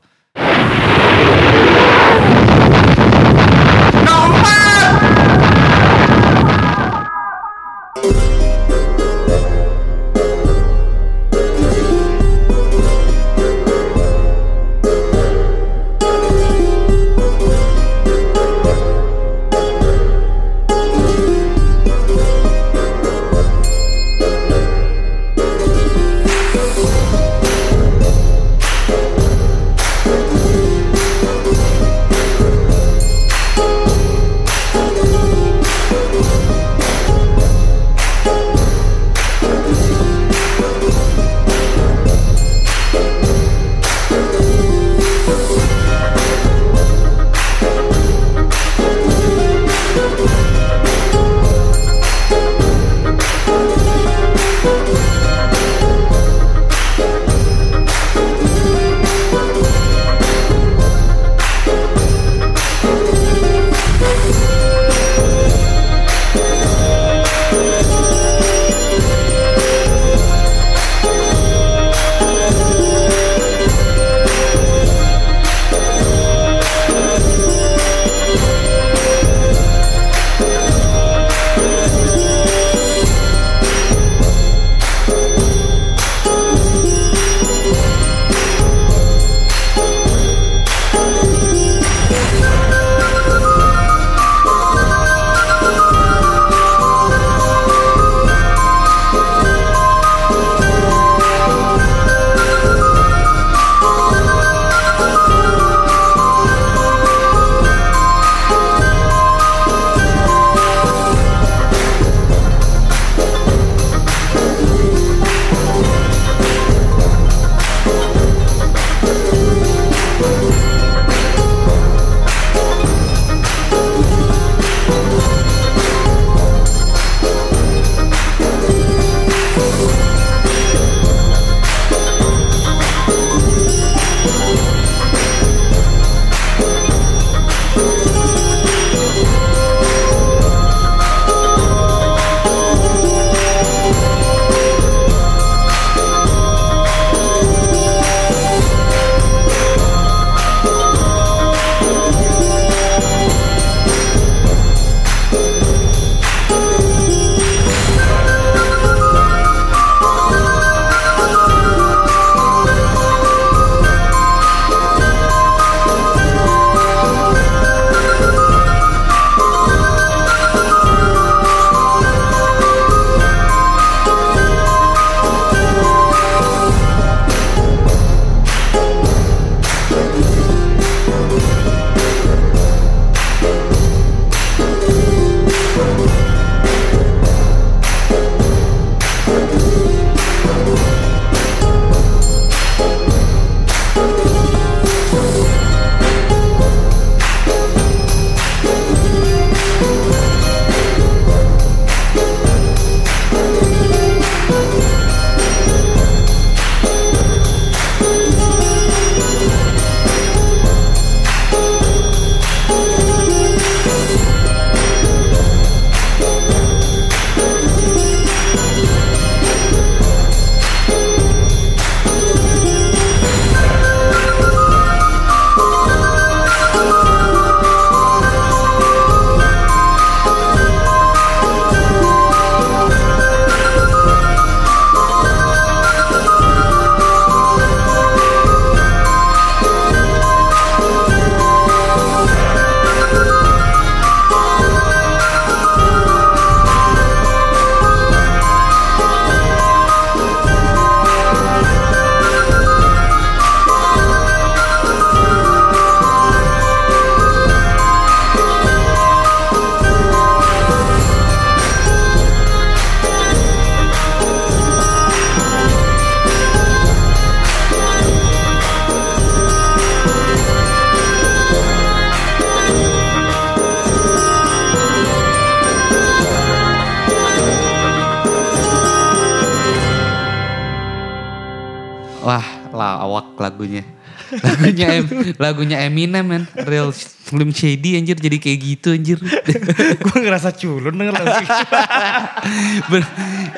Lagunya. Lagunya em, lagunya Eminem men, real Slim Shady anjir jadi kayak gitu anjir. gue ngerasa culun denger lagu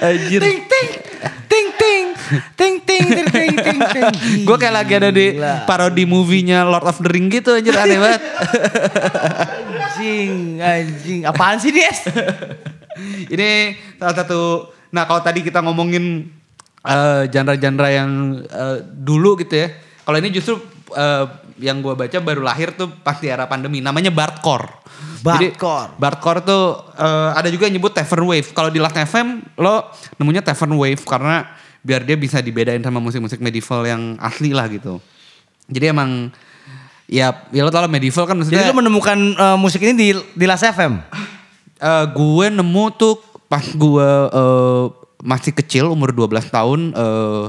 anjir. ting ting ting ting ting ting ting ting ting ting. Gue kayak lagi ada di parodi movie-nya Lord of the Ring gitu anjir aneh banget. anjing anjing apaan sih dia? Ini salah satu. Nah kalau tadi kita ngomongin eh, genre-genre yang eh, dulu gitu ya. Kalau ini justru eh, yang gue baca baru lahir tuh pas di era pandemi. Namanya Bardcore. Jadi, Bardcore. Bardcore tuh eh, ada juga yang nyebut Tavern Wave. Kalau di Last FM lo nemunya Tavern Wave karena biar dia bisa dibedain sama musik-musik medieval yang asli lah gitu. Jadi emang ya ya lo tau lah medieval kan maksudnya. Jadi lu menemukan eh, musik ini di di Las FM. Eh, gue nemu tuh pas gue eh, masih kecil umur 12 tahun eh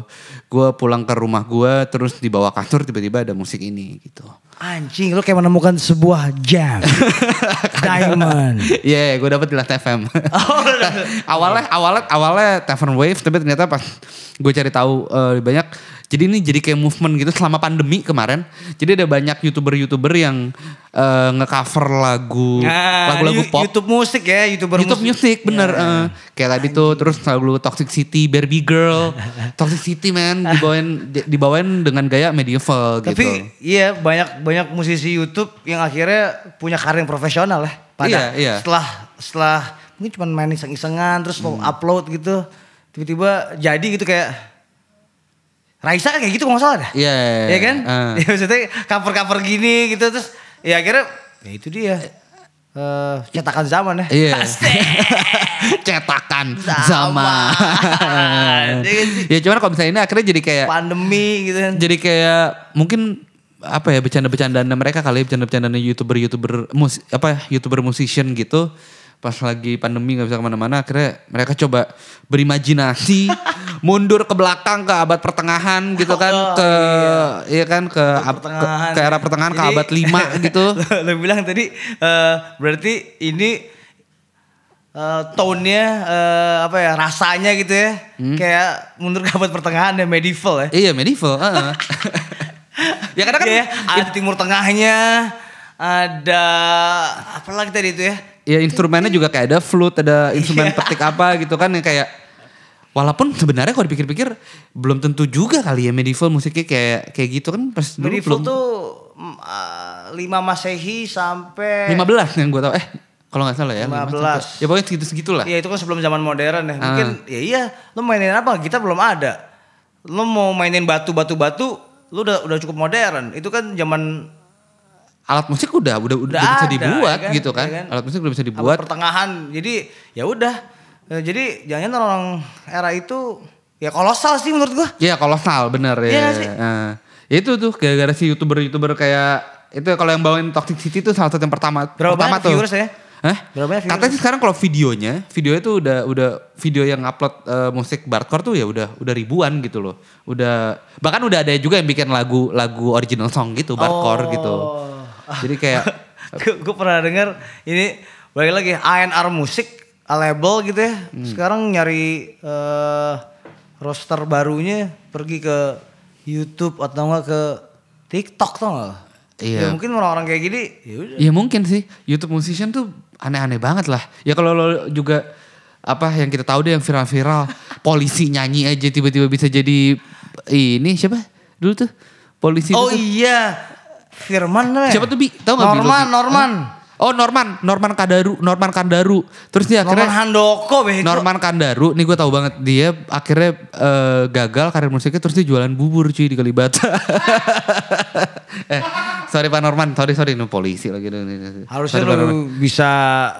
gue pulang ke rumah gue terus di bawah kasur tiba-tiba ada musik ini gitu. Anjing, lu kayak menemukan sebuah jam. Diamond. Iya, gue dapet di Last FM. awalnya awalnya awalnya Tavern Wave tapi ternyata pas gue cari tahu eh, banyak jadi ini jadi kayak movement gitu selama pandemi kemarin. Jadi ada banyak youtuber-youtuber yang eh, nge-cover lagu Nah, lagu-lagu pop. YouTube musik ya, YouTuber YouTube music, bener. eh. kayak tadi tuh terus lagu Toxic City, Barbie Girl, Toxic City man dibawain dibawain dengan gaya medieval Tapi gitu. iya banyak banyak musisi YouTube yang akhirnya punya karir yang profesional ya. Pada Iya, iya. setelah setelah mungkin cuma main iseng-isengan terus mau Hmm. upload gitu. Tiba-tiba jadi gitu kayak Raisa kan kayak gitu kalau nggak salah dah. Iya, iya, Iya kan? eh. Ya, maksudnya cover-cover gini gitu terus ya akhirnya ya itu dia. eh cetakan zaman ya. Iya. Cetakan Sama. zaman. ya cuman kalau misalnya ini akhirnya jadi kayak Pandemi gitu kan. jadi kayak mungkin apa ya bercanda-bercandaan mereka kali ya, bercanda-bercandaan youtuber-youtuber mus apa youtuber musician gitu pas lagi pandemi nggak bisa ke mana-mana akhirnya mereka coba berimajinasi mundur ke belakang ke abad pertengahan gitu kan Oh, ke iya kan ke, ab- ke, ke era pertengahan ke Jadi- abad 5 gitu Lo bilang tadi eh, berarti ini eh, tone-nya eh, apa ya rasanya gitu ya Hmm? kayak mundur ke abad pertengahan ya medieval ya. iya medieval heeh. ya kadang kan Iya, ada timur tengahnya, ada apa lagi tadi itu ya? Ya instrumennya juga kayak ada flute, ada instrumen petik apa gitu kan yang kayak walaupun sebenarnya kalau dipikir-pikir belum tentu juga kali ya medieval musiknya kayak kayak gitu kan pas dulu Medieval belum tuh 5 Masehi sampai 15 yang gue tau eh kalau nggak salah ya 15. sampai- ya pokoknya segitu-segitu lah Ya itu kan sebelum zaman modern ya. Mungkin Ah. ya iya, lu mainin apa? Kita belum ada. Lu mau mainin batu-batu-batu, lu udah udah cukup modern. Itu kan zaman alat musik udah udah udah, Udah bisa dibuat ya kan? gitu kan. Ya kan? alat musik udah bisa abad dibuat pertengahan. Jadi ya udah. Eh, Jadi jangan orang era itu ya kolosal sih menurut gua. Iya kolosal bener ya. Iya nggak sih? Nah, itu tuh gara-gara si youtuber-youtuber kayak itu kalau yang bawain Toxic City tuh salah satu yang pertama Berapa pertama banyak viewers ya? Hah? Berapa banyak? Katanya sih sekarang kalau videonya, videonya tuh udah udah video yang upload eh, musik Bardcore tuh ya udah udah ribuan gitu loh. Udah bahkan udah ada juga yang bikin lagu lagu original song gitu Bardcore Oh. gitu. Jadi kayak gue pernah dengar ini balik lagi ANR musik a label gitu ya. Hmm. Sekarang nyari eh, roster barunya pergi ke YouTube atau enggak ke TikTok tau gak? Iya. Ya mungkin orang-orang kayak gini ya udah. Ya mungkin sih YouTube musician tuh aneh-aneh banget lah. Ya kalau lo juga apa yang kita tahu deh yang viral-viral polisi nyanyi aja tiba-tiba bisa jadi ini siapa dulu tuh polisi Oh itu iya. Firman namanya. siapa tuh bi tahu nggak Bi, lo, Norman? Norman. Oh Norman Norman Kandaru Norman Kandaru terus dia Norman akhirnya Handoko bego. Norman Kandaru nih gue tahu banget dia akhirnya eh, gagal karir musiknya terus dia jualan bubur cuy di Kalibata eh sorry Pak Norman sorry sorry ini polisi lagi Harusnya Sorry, Norman. lu bisa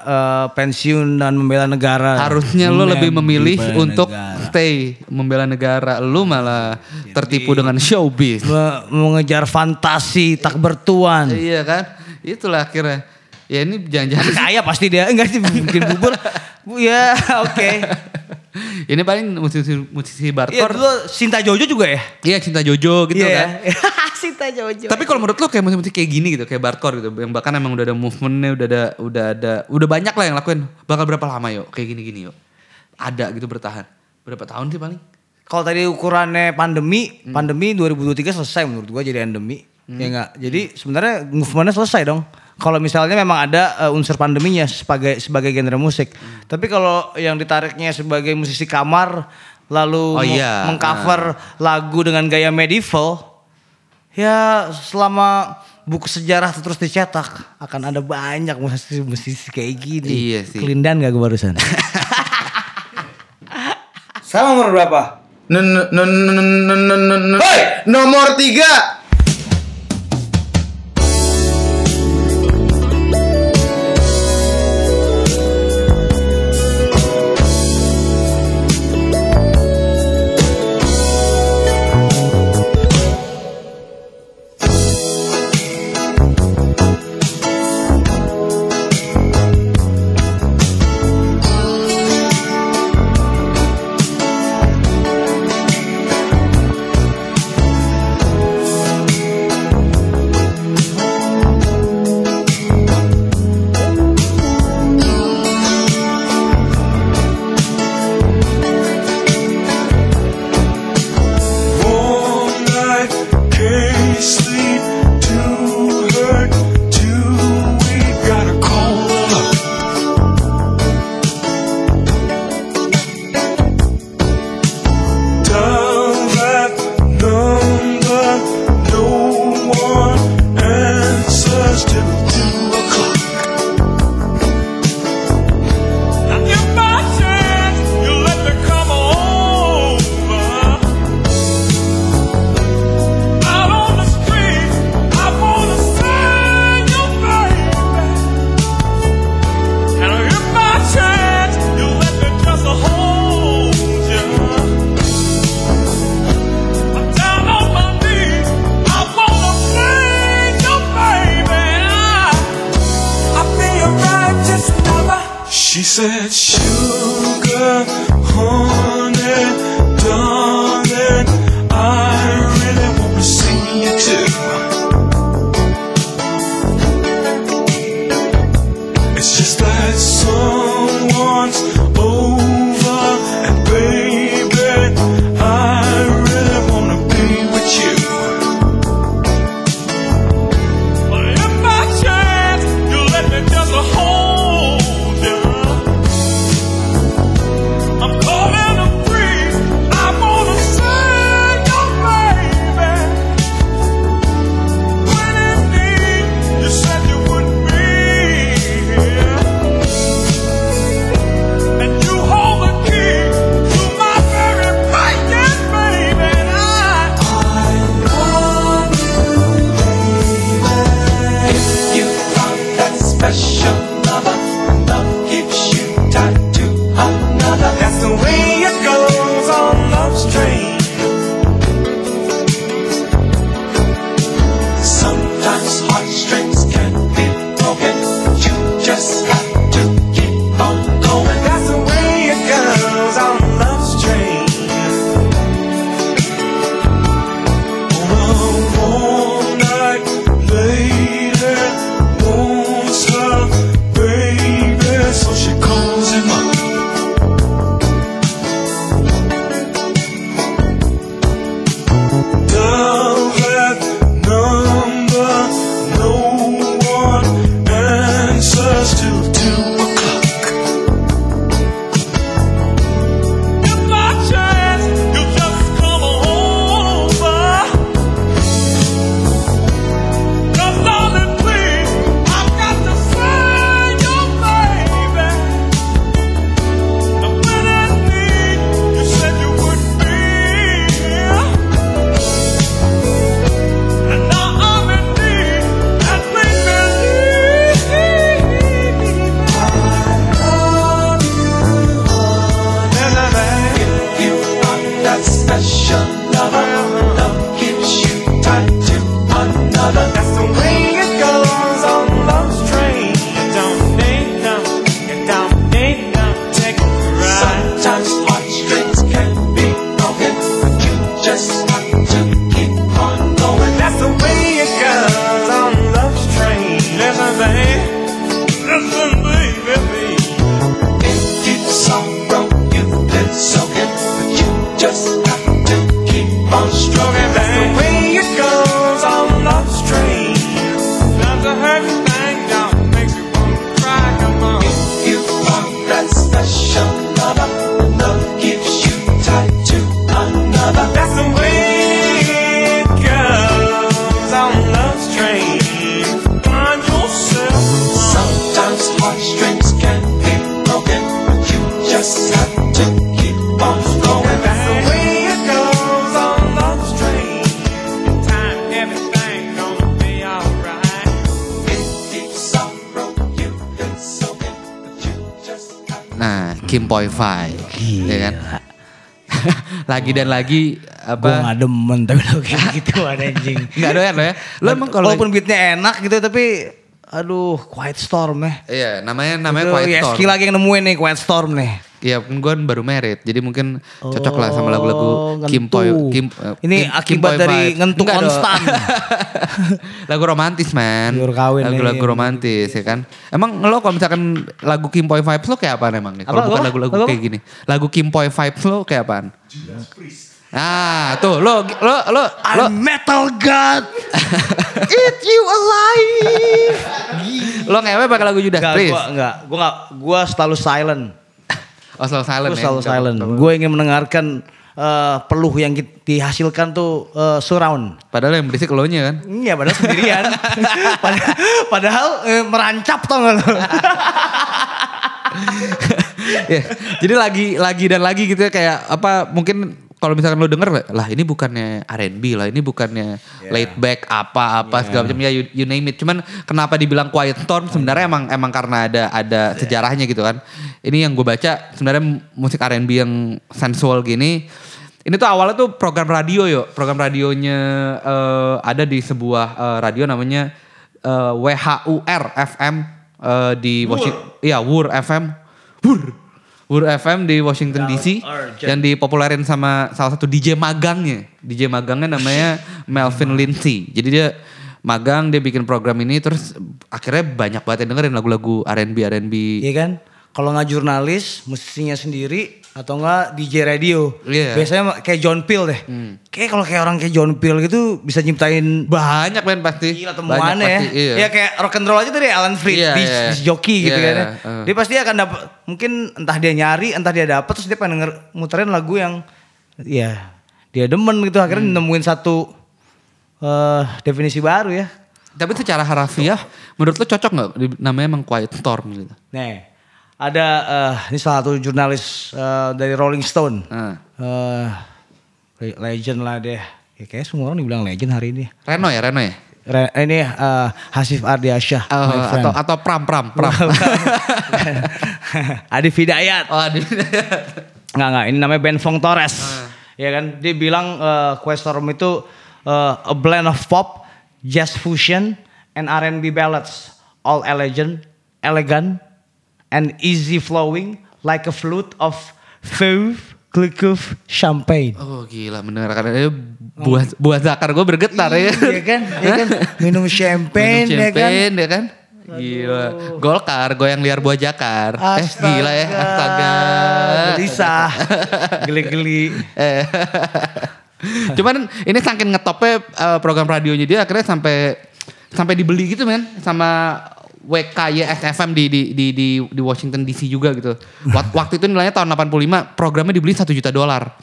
eh, pensiun dan membela negara. Harusnya lo lebih memilih Membela untuk negara. stay membela negara. Lu malah tertipu dengan showbiz. Me- mengejar fantasi tak bertuan. iya kan? Itulah akhirnya. Ya ini jangan-jangan kaya pasti dia enggak sih bikin bubur. bu ya oke. Okay. ini paling musisi musisi bartor ya, dulu Sinta Jojo juga ya? Iya cinta Jojo gitu yeah. kan. Cinta Jojo. Tapi kalau menurut lo kayak musisi kayak gini gitu, kayak bartor gitu, yang bahkan emang udah ada movementnya, udah ada, udah ada, udah banyak lah yang lakuin. Bakal berapa lama yuk? Kayak gini-gini yuk. Ada gitu bertahan. Berapa tahun sih paling? Kalau tadi ukurannya pandemi, hmm. pandemi 2023 selesai menurut gua jadi endemi. Hmm. Ya enggak. Jadi sebenarnya movementnya selesai dong kalau misalnya memang ada uh, unsur pandeminya sebagai sebagai genre musik. Hmm. Tapi kalau yang ditariknya sebagai musisi kamar lalu oh, iya. mengcover uh. lagu dengan gaya medieval ya selama buku sejarah terus dicetak akan ada banyak musisi-musisi kayak gini. Iya sih. Kelindan gak gue barusan? Sama nomor berapa? Nomor tiga. Lagi dan lagi Gue apa? gak demen tapi lo kayak gitu anjing. Nggak doyan lo ya? Lo emang kalau Walaupun beatnya enak gitu tapi aduh Quiet Storm ya. Iya, namanya namanya Quiet Storm. Yeski lagi yang nemuin nih Quiet Storm nih. Iya, kan gue baru merit, jadi mungkin cocok lah sama lagu-lagu Oh, Kim Poi. Kim, eh, Ini Kim- Kim akibat Poi dari vibes. ngentu Enggak konstan. lagu romantis man. Lagu-lagu romantis ya kan. Emang lo kalau misalkan lagu Kim Poi vibes lo kayak apaan emang nih? Kalau bukan lagu-lagu kayak gini. Lagu Kim Poi vibes lo kayak apaan? Nah, tuh lo lo lo lo I'm metal god. Eat you alive. lo ngewe pakai lagu Judas Priest. gua enggak. Gua enggak gua selalu silent. Oh, selalu silent Gua ya. selalu Nggak- silent. Gue ingin mendengarkan eh, peluh yang dihasilkan tuh eh, surround. Padahal yang berisik lo nya kan. Iya padahal sendirian. padahal padahal eh, merancap tau gak lo? Ya, Jadi lagi lagi dan lagi gitu ya kayak apa mungkin kalau misalkan lo denger lah ini bukannya R&B lah ini bukannya laid back apa apa segala macam ya you, you name it. Cuman kenapa dibilang quiet storm sebenarnya emang emang karena ada ada sejarahnya gitu kan. Ini yang gue baca sebenarnya musik R&B yang sensual gini ini tuh awalnya tuh program radio yo. Program radionya eh, ada di sebuah eh, radio namanya eh, WHUR FM eh, di Washington iya WUR FM WUR WUR FM di Washington DC yang dipopulerin sama salah satu DJ magangnya. DJ magangnya namanya Melvin Lindsay. Jadi dia magang dia bikin program ini terus akhirnya banyak banget yang dengerin lagu-lagu R&B R&B. Iya kan? Kalau nggak jurnalis, musisinya sendiri atau nggak DJ radio. Iya. Biasanya kayak John Peel deh. Kayak kalau kayak orang kayak John Peel gitu bisa nyiptain Banyak men pasti. gila Banyak temuannya ya. pasti, Iya. Ya kayak rock and roll aja tuh deh Alan Freed, Iya, iya. disc jockey gitu Iya, kan ya. uh. Dia pasti akan dapat mungkin entah dia nyari, entah dia dapat terus dia pengen denger muterin lagu yang ya dia demen gitu akhirnya Hmm. nemuin satu eh, definisi baru ya. Tapi secara harafiah menurut lo cocok nggak namanya emang Quiet Storm gitu? Nih, ada eh, ini salah satu jurnalis eh, dari Rolling Stone. Eh, le- legend lah dia. Ya kayaknya semua orang dibilang legend hari ini. Reno ya Reno ya? Re- ini eh, Hasif Ardiasyah, Oh, friend. atau atau Pram Pram Pram. Adif Hidayat. oh, di, Enggak, enggak. Ini namanya Ben Fong Torres. Ah. Ya kan? Dia bilang uh, Questorm itu uh, a blend of pop, jazz fusion, and R&B ballads. All elegant, elegant, and easy flowing like a flute of fauve, glikuf, champagne. Oh gila mendengarkan ini buah buah zakar gue bergetar ya. Iya kan? Iya kan? Minum champagne, Minum ya kan? champagne ya kan? Gila. Golkar, goyang liar buah jakar. Eh Astaga. gila ya, astaga. Gelisah. Geli-geli. Eh. Cuman ini saking ngetopnya eh, program radionya dia akhirnya sampai sampai dibeli gitu men sama WKYSFM di di di di di Washington DC juga gitu. Wak- Waktu itu nilainya tahun 85, programnya dibeli 1 juta dolar.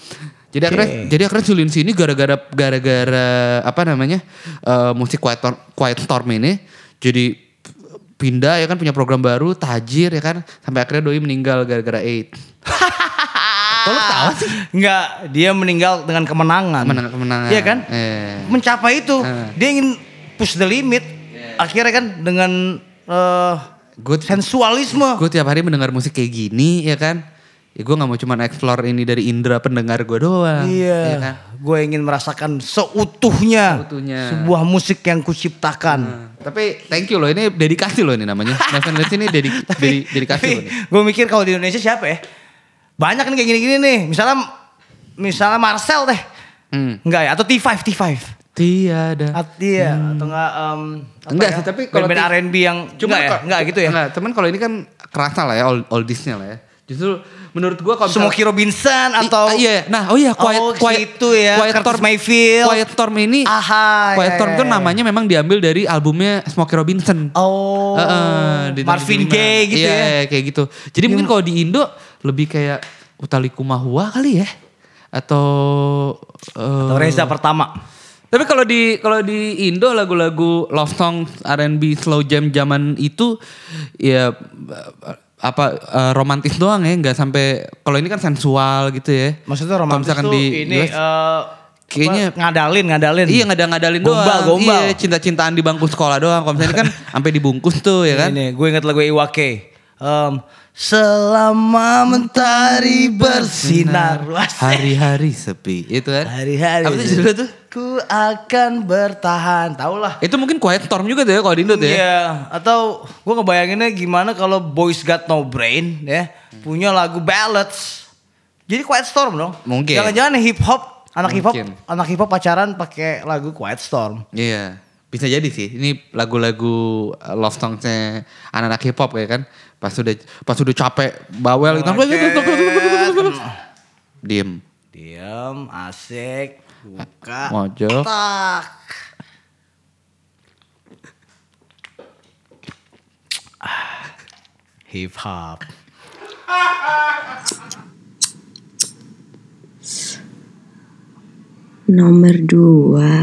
Jadi akhirnya jadi akhirnya Julin sini gara-gara gara-gara apa namanya? eh, musik Quiet, Storm- Quiet Storm ini jadi pindah ya kan punya program baru tajir ya kan sampai akhirnya doi meninggal gara-gara AIDS. Kok lu tahu sih? Enggak, dia meninggal dengan kemenangan. Kemenangan- kemenangan. Iya kan? Eh. Mencapai itu. Eh. Dia ingin push the limit. Akhirnya kan dengan eh, Good. sensualisme. gue tiap hari mendengar musik kayak gini ya kan ya gue nggak mau cuma explore ini dari indera pendengar gue doang Iya. ya kan? Gue ingin merasakan seutuhnya, Seutuhnya. sebuah musik yang kuciptakan. Nah, tapi thank you loh ini dedikasi loh ini namanya Nathan Lynch ini dedi, dedi- dedikasi loh gue mikir kalau di Indonesia siapa ya? Banyak nih kayak gini-gini nih. Misalnya misalnya Marcel deh. Hmm. Enggak ya? Atau T5, T5. Tiada At, iya, atau enggak em, apa Enggak ya? sih, tapi kalau T- R&B yang enggak ya? Enggak gitu ya? enggak, cuman kalau ini kan kerasa lah ya old, oldiesnya lah ya justru menurut gue kalau Smokey Robinson I- atau iya nah oh iya quiet Oh, quiet gitu ya, quiet Curtis storm Mayfield. quiet storm ini Aha, quiet iya, storm iya, itu iya. namanya memang diambil dari albumnya Smokey Robinson Oh, Heeh, di tahun Marvin 75. Gaye gitu iya, ya? Iya, kayak gitu. Jadi mungkin kalau di Indo lebih kayak Utalikumahua kali ya. Atau eh, Atau Reza pertama. Tapi kalau di kalau di Indo lagu-lagu love song R&B slow jam zaman itu ya apa eh, romantis doang ya, nggak sampai kalau ini kan sensual gitu ya. Maksudnya romantis tuh di ini US, eh, kayaknya- apa, ngadalin, ngadalin. Iya ngada-ngadalin Gombal, doang. gombal. Iya cinta-cintaan di bangku sekolah doang. Kalau misalnya ini kan sampai dibungkus tuh ya kan. Ini gue inget lagu Iwake. Em, selama mentari bersinar. Wah, Hari-hari sepi. Itu kan. Hari-hari. Apa tuh judulnya tuh? Ku akan bertahan. Tau lah. Itu mungkin Quiet Storm juga tuh ya kalau di Indo tuh ya. Iya, atau gue ngebayanginnya gimana kalau Boys Got No Brain ya punya lagu ballads. Jadi Quiet Storm dong. Mungkin. Jangan-jangan hip hop, anak hip hop, anak hip hop pacaran pakai lagu Quiet Storm. Iya. Bisa jadi sih. Ini lagu-lagu uh, love song-nya anak-anak hip hop kayak kan. Pas udah pas udah capek bawel gitu. Diem. Diam, asik, buka, Mojok. tak. Hip hop. Nomor dua.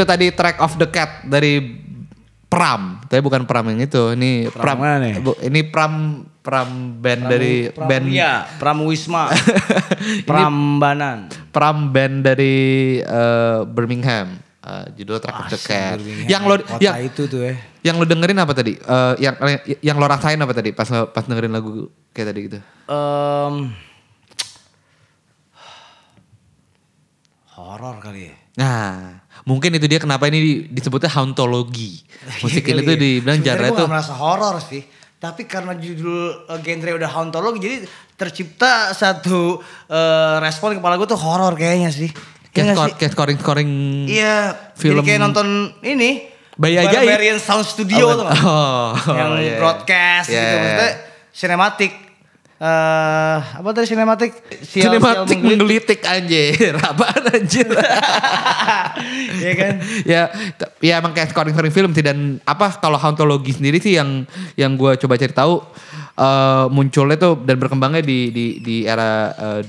Itu tadi track of the cat dari Pram, tapi bukan Pram yang itu. Ini Pram Pram, mana nih? bu- ini Pram Pram band dari band Pramuya, Pramuwisma, Prambanan. Pram band dari eh, Birmingham. Eh, judul track of the cat. Yang lo Kota yang itu tuh ya. yang lo dengerin apa tadi? Eh, yang yang lo rasain apa tadi pas pas dengerin lagu kayak tadi gitu? Em, horor kali ya. Nah, mungkin itu dia kenapa ini disebutnya hauntologi. Musik ini Kali tuh ya. dibilang genre nggak merasa horor sih. Tapi karena judul uh, genre udah hauntologi jadi tercipta satu uh, respon kepala gue tuh horor kayaknya sih. Iya kayak, skor, scoring scoring Iya, film- jadi kayak nonton ini Bayi Ajaib. Barbarian Sound Studio tuh. nggak? Oh, yang iya. broadcast Iya, gitu iya. maksudnya sinematik. Eh apa tadi sinematik? Sial- Sinematik sial menggelitik. menggelitik anjir. Apaan anjir? Iya kan? ya, ya emang kayak scoring scoring film sih dan apa kalau hauntologi sendiri sih yang yang gue coba cari tahu eh, munculnya tuh dan berkembangnya di di di era eh,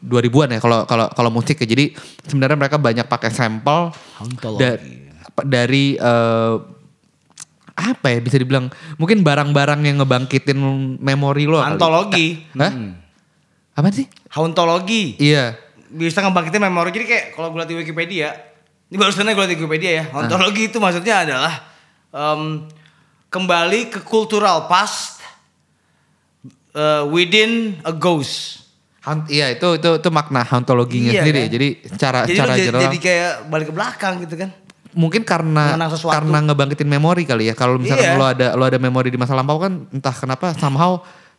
2000-an ya kalau kalau kalau musik ya. Jadi sebenarnya mereka banyak pakai sampel da- apa, dari eh, apa ya bisa dibilang mungkin barang-barang yang ngebangkitin memori lo. kali. Antologi. Hah? Apa sih? Hauntologi. Iya. bisa ngebangkitin memori jadi kayak kalau gue liat di Wikipedia ini barusan gue liat di Wikipedia ya ontologi itu maksudnya adalah em, kembali ke cultural past eh, within a ghost Haunt, iya itu itu itu makna hauntologinya Iya, sendiri. kan? Jadi cara jadi cara jadi, jadi kayak balik ke belakang gitu kan mungkin karena karena ngebangkitin memori kali ya. Kalau misalkan Iya. lo ada lo ada memori di masa lampau kan entah kenapa somehow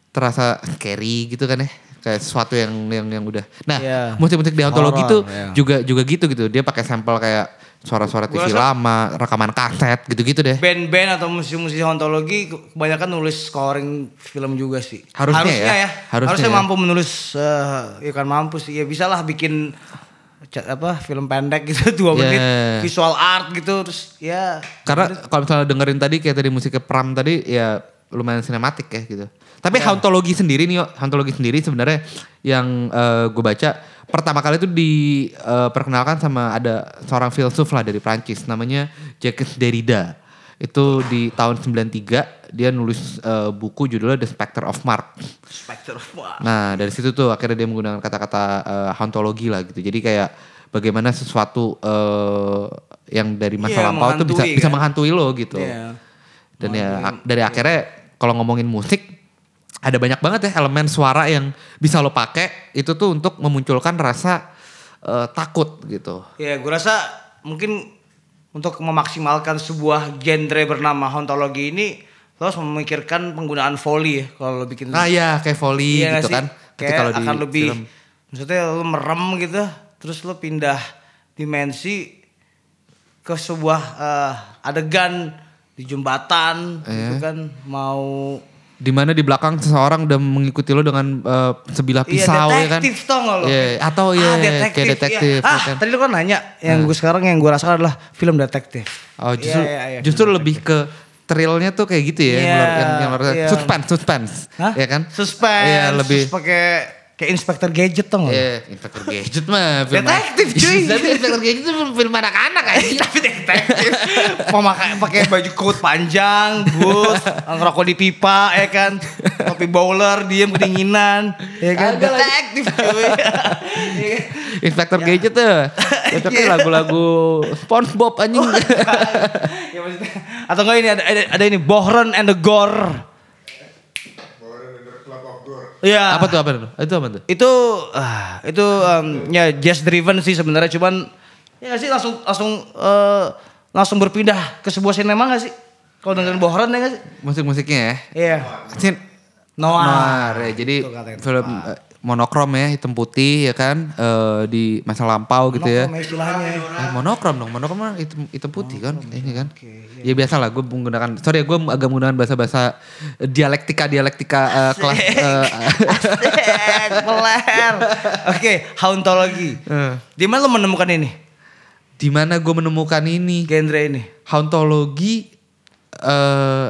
terasa scary gitu kan ya. Kayak sesuatu yang yang yang udah. Nah, Iya. musik-musik Horror, tuh iya. juga juga gitu gitu. Dia pakai sampel kayak suara-suara TV rasa- lama, rekaman kaset gitu-gitu deh. band-band atau musisi-musisi ontologi kebanyakan nulis scoring film juga sih Harusnya ya. ya Harusnya harusnya, ya. mampu menulis eh, ya kan mampu sih ya bisa lah bikin apa film pendek gitu dua Yeah. menit visual art gitu terus ya Karena kalau misalnya dengerin tadi kayak tadi musiknya Pram tadi ya lumayan sinematik ya gitu. Tapi Iya. hauntologi sendiri nih, hauntologi sendiri sebenarnya yang gue baca pertama kali itu diperkenalkan sama ada seorang filsuf lah dari Prancis namanya Jacques Derrida. Itu di tahun 93 dia nulis eh, buku judulnya The Spectre of Mars. Spectre wah Nah dari situ tuh akhirnya dia menggunakan kata-kata eh, hauntologi lah gitu. Jadi kayak bagaimana sesuatu eh, yang dari masa Iya, lampau tuh bisa menghantui bisa kan. menghantui lo gitu. Iya. Dan ya dari akhirnya kalau ngomongin musik ada banyak banget ya elemen suara yang bisa lo pakai itu tuh untuk memunculkan rasa eh, takut gitu. Ya, gue rasa mungkin untuk memaksimalkan sebuah genre bernama hauntologi ini lo harus memikirkan penggunaan foley ya kalau lo bikin. Nah ya kayak volley Iya gitu sih? kan. Kayak kalau di akan lebih, film. maksudnya lo merem gitu, terus lo pindah dimensi ke sebuah eh, adegan di jembatan gitu Iya. kan mau di mana di belakang seseorang udah mengikuti lo dengan eh, sebilah Iya pisau ya kan. detektif tau gak lo? Iya, atau iya ah, kayak detektif. detektif. iya. Ah, ya kan. tadi lo kan nanya, yang gue sekarang yang gue rasakan adalah film detektif. Oh justru Iya, iya, iya, justru lebih ke thrillnya tuh kayak gitu ya, yang, Iya, yang, yang luar- iya. suspense, suspense, Hah? ya kan? Suspense. Iya lebih. Pakai kayak Inspector Gadget lo? Iya, Inspector Gadget mah film Detektif, cuy. Tapi Inspector Gadget itu film, anak-anak aja. Tapi detektif. Memakai pakai baju coat panjang, boots, ngerokok di pipa, ya kan? Topi bowler, diem kedinginan, ya kan? Agak. Detektif cuy. Inspector Gadget tuh. Cocoknya Iya. lagu-lagu SpongeBob anjing. ya maksudnya atau enggak ini ada, ada, ada ini Bohren and the Gore. Iya. apa tuh apa tuh? Itu apa tuh? Itu ah, itu em, ya jazz driven sih sebenarnya cuman ya nggak sih langsung langsung eh, langsung berpindah ke sebuah sinema gak sih? Kalau dengerin Bohren ya gak sih? Musik-musiknya ya. Iya. Sin Noir. Noir ya. Jadi Itu film eh, monokrom ya, hitam putih ya kan eh, di masa lampau gitu ya. Istilahnya. Eh, monokrom dong, monokrom kan hitam, hitam putih kan, ini kan. Ya biasa lah, gue menggunakan, sorry ya gue agak menggunakan bahasa-bahasa dialektika dialektika eh, kelas. eh, peler. Oke, hauntologi. Eh. Di mana lo menemukan ini? di mana gue menemukan ini? Genre ini? Hauntologi, eh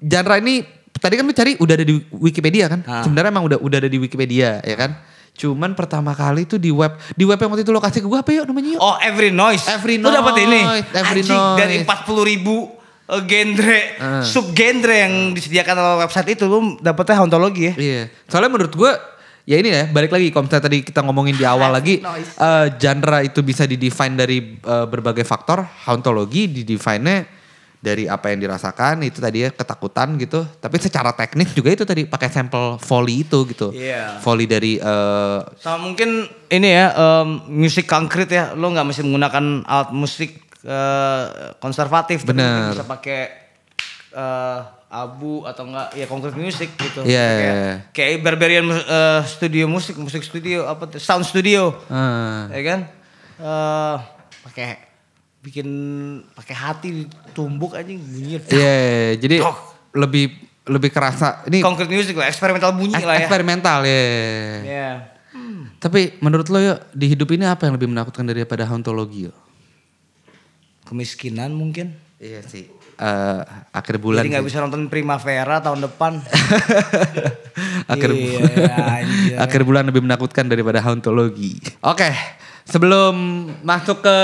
genre ini tadi kan lu cari udah ada di Wikipedia kan? Ah. Sebenarnya emang udah udah ada di Wikipedia ya kan? Cuman pertama kali tuh di web, di web yang waktu itu lo kasih ke gue apa yuk namanya yuk? Oh Every Noise. Every Lu dapat ini. Noise, Every Anjing, dari Noise. 40 ribu eh, genre, Ah. sub genre yang disediakan oleh website itu lu dapetnya hauntologi ya. Iya. Soalnya menurut gue ya ini ya balik lagi kalau misalnya tadi kita ngomongin di awal lagi eh, genre itu bisa didefine dari eh, berbagai faktor. Hauntologi didefine dari apa yang dirasakan itu tadi ya ketakutan gitu. Tapi secara teknis juga itu tadi pakai sampel volley itu gitu. Iya. Volley dari eh, Sama mungkin ini ya em, musik konkret ya. Lo nggak mesti menggunakan alat musik eh, konservatif. Bener. Bisa pakai eh, abu atau enggak ya konkret musik gitu. Iya, Kayak, iya. kayak Barbarian eh, studio musik, musik studio apa? Sound studio. eh, ya kan? Eh pakai bikin pakai hati ditumbuk aja bunyi. Iya, jadi Tok. lebih lebih kerasa ini Konkret musik lah, eksperimental bunyi ek- lah ya. eksperimental ya. Iya. Tapi menurut lo yuk di hidup ini apa yang lebih menakutkan daripada hauntologi yuk? Kemiskinan mungkin. Iya sih. Eh, akhir bulan. Jadi nggak bisa nonton Primavera tahun depan. akhir, Iya, anjay. akhir bulan lebih menakutkan daripada hauntologi. Oke, sebelum masuk ke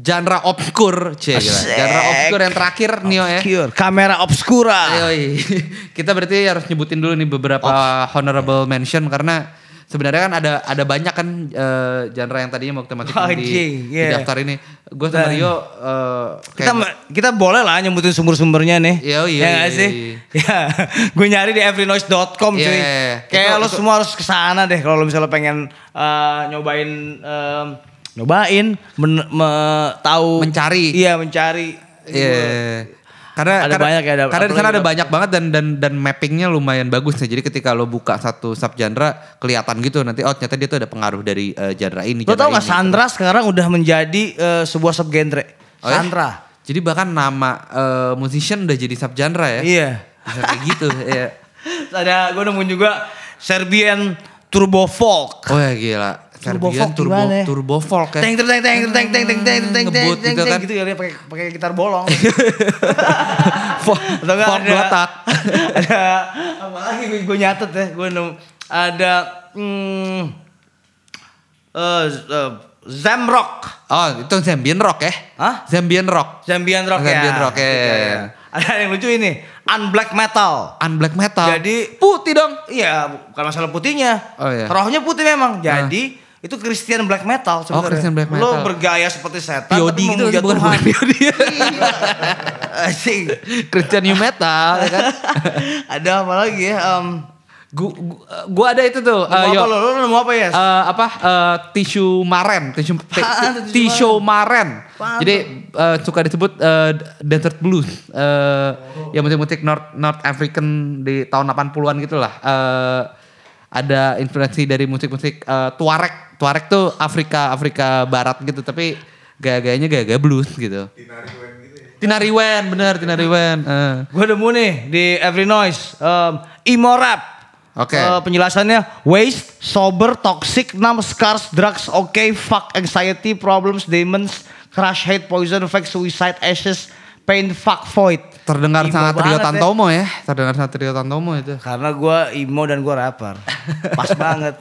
genre obskur, cie, gila. Asik. genre obskur yang terakhir Nio ya. Obscure. Kamera obscura. Yoi. Kita berarti harus nyebutin dulu nih beberapa honorable mention karena sebenarnya kan ada ada banyak kan eh, genre yang tadinya mau kita masukin di, Anjing, di iya. daftar ini. Gue sama Dan- Rio eh, Kita kita boleh lah nyebutin sumber-sumbernya nih. Iya, iya, Ya iya, sih? Ya, gue nyari di everynoise.com cuy. Iya, Kayak itu- lo itu- semua harus ke sana deh kalau lo misalnya pengen eh, nyobain em, nyobain men, me- tahu Mencari. Iya, mencari. Iya. Karena Ada karena, banyak ya, ada- karena di sana ada banyak banget dan dan dan mappingnya lumayan bagus ya. Jadi ketika lo buka satu sub genre kelihatan gitu nanti oh ternyata dia tuh ada pengaruh dari eh, genre ini. Lo genre tau gak ini. Sandra sekarang udah menjadi eh, sebuah subgenre. Oh ya? Sandra. Jadi bahkan nama eh, musician udah jadi sub genre ya. Iya. Bisa kayak gitu. Iya. Ada gue nemuin juga Serbian Turbo Folk. Oh ya gila. Caribbean turbo turbo, ya? turbo folk kan. Teng teng teng teng teng teng teng teng ngebut gitu kan. Gitu ya pakai pakai gitar bolong. Folk botak. Ada apa lagi gue nyatet ya, gue nemu ada hmm, eh, uh, uh, Zamrock. Eh, oh, itu Zambian rock ya? Hah? Zambian rock. Zambian rock ya. Zambian rock ya. Iya, ya, ya. Iya, iya. Ada yang lucu ini, unblack metal. Unblack metal. Jadi putih dong. Iya, bukan masalah putihnya. Oh iya. Rohnya putih memang. Jadi itu Christian black metal sebenarnya. Oh, Christian black Lo metal. bergaya seperti setan POD tapi gitu bukan bukan POD. Asik. Christian new metal ya kan. ada apa lagi ya? Um, Gua, gua, ada itu tuh. yo. apa lo? Lo nemu apa ya? Eh, apa eh, tisu maren, tisu tisu maren. Apaan Jadi eh, suka disebut eh, desert blues. Eh ya musik-musik North North African di tahun 80-an gitu lah. Ada influensi dari musik-musik eh, Tuareg. Tuareg tuh Afrika Afrika Barat gitu, tapi gaya-gayanya gaya-gaya blues gitu. Tinariwen, bener Tinariwen. Eh. Gue nemu nih di Every Noise. Um, emo rap. Oke. Eh, penjelasannya waste, sober, toxic, numb, scars, drugs, okay, fuck, anxiety, problems, demons, crush, hate, poison, fake, suicide, ashes, pain, fuck, void. Terdengar Emo sangat Rio banget ya. Tantomo ya. Terdengar sangat Rio Tantomo itu. Karena gue emo dan gue rapper. Pas banget.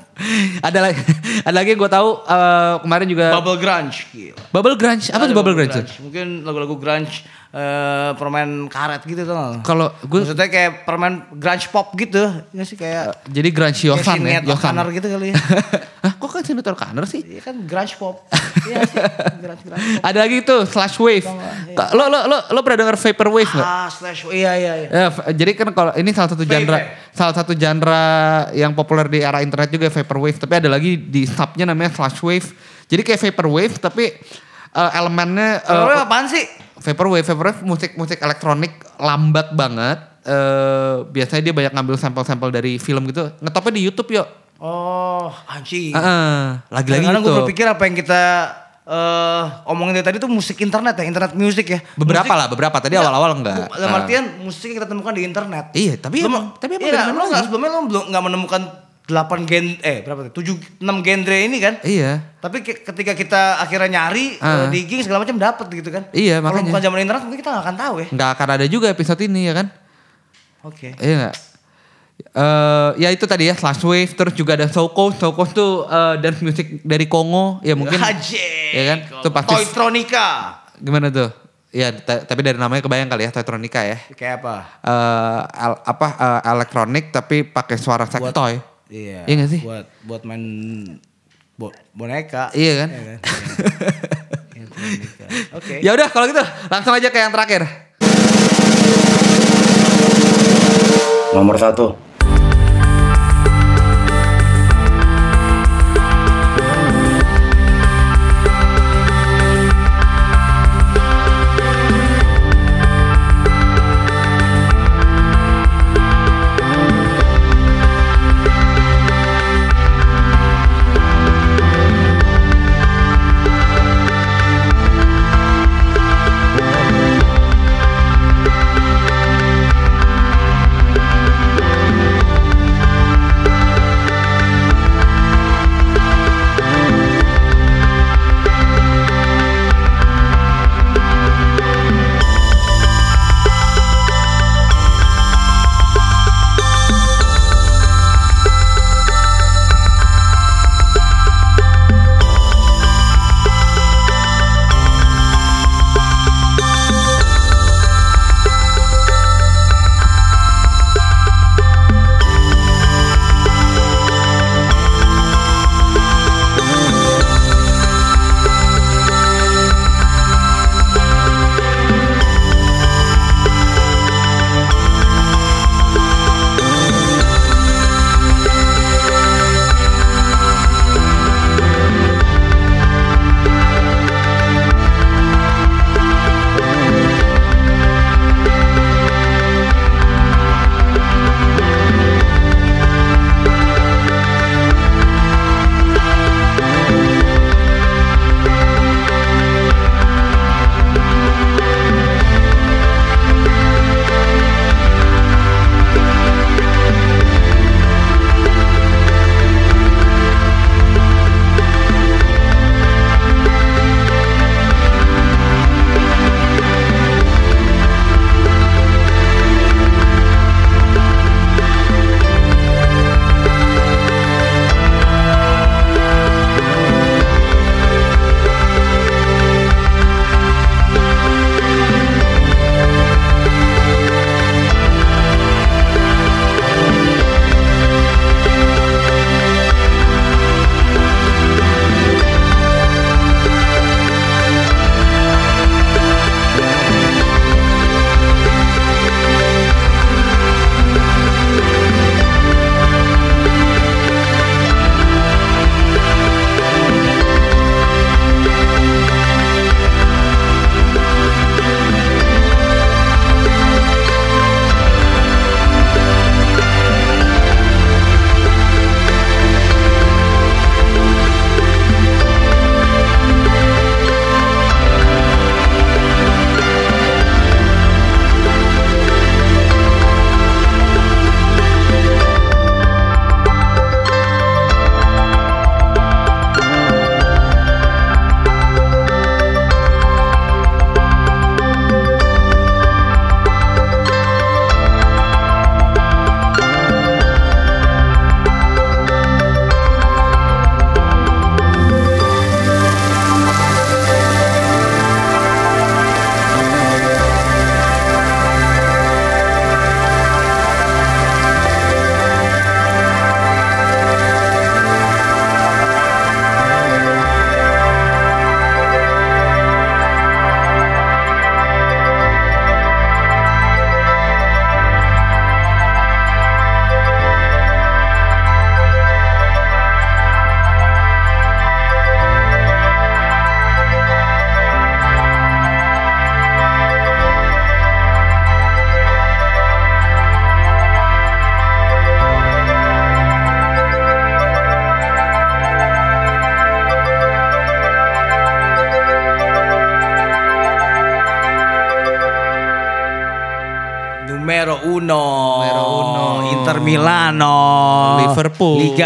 ada lagi ada lagi gue tahu eh, kemarin juga Bubble grunge. Gila. Bubble grunge apa Ada tuh bubble grunge? Mungkin lagu-lagu grunge eh, permen karet gitu tuh. Kalau gue Maksudnya kayak permen grunge pop gitu. Ya sih kayak jadi grunge Yosan ya, Yosan. Gitu kali ya. Hah, kok kan Sinead O'Connor sih? Iya kan grunge pop. Iya sih, grunge grunge pop. Ada lagi tuh slash wave. Ta- Lo lo lo lo pernah dengar vaporwave nggak? Ah, slash iya iya iya. Ya, jadi kan kalau ini salah satu genre Vape, salah satu genre yang populer di era internet juga vaporwave, tapi ada lagi di subnya namanya slash wave. Jadi kayak vaporwave tapi eh, elemennya Lo apaan sih? Vaporwave, vaporwave musik-musik elektronik lambat banget. Eh biasanya dia banyak ngambil sampel-sampel dari film gitu. Ngetopnya di YouTube yuk. Oh, anjing. Heeh, lagi-lagi Karena gue berpikir apa yang kita eh omongin dari tadi tuh musik internet ya, internet music ya. Beberapa Musik- lah, beberapa. Tadi awal-awal enggak. Dalam Ah. artian musik yang kita temukan di internet. Iya, tapi Lu emang- ma- tapi emang iya, lo nggak sebelumnya lo belum nggak menemukan 8 gen eh berapa tuh? 7 6 genre ini kan? Iya. Tapi ke- ketika kita akhirnya nyari Ah. eh, digging segala macam dapet gitu kan? Iya, Kalau makanya. bukan zaman internet mungkin kita nggak akan tahu ya. Nggak akan ada juga episode ini ya kan? Oke. Iya nggak? eh ya itu tadi ya Slash Wave terus juga ada. Soul Coast tuh eh, dance music dari Kongo ya mungkin Ajik. ya kan itu pasti Toytronica. gimana tuh ya ta- tapi dari namanya kebayang kali ya Toytronica ya Kayak apa? eh al- apa eh, elektronik tapi pakai suara sex Buat- toy Iya. Iya nggak sih? Buat buat main bo- boneka. Iya kan? Iya kan? Iya. Toytronica. Oke. ya udah kalau gitu langsung aja ke yang terakhir Nomor satu.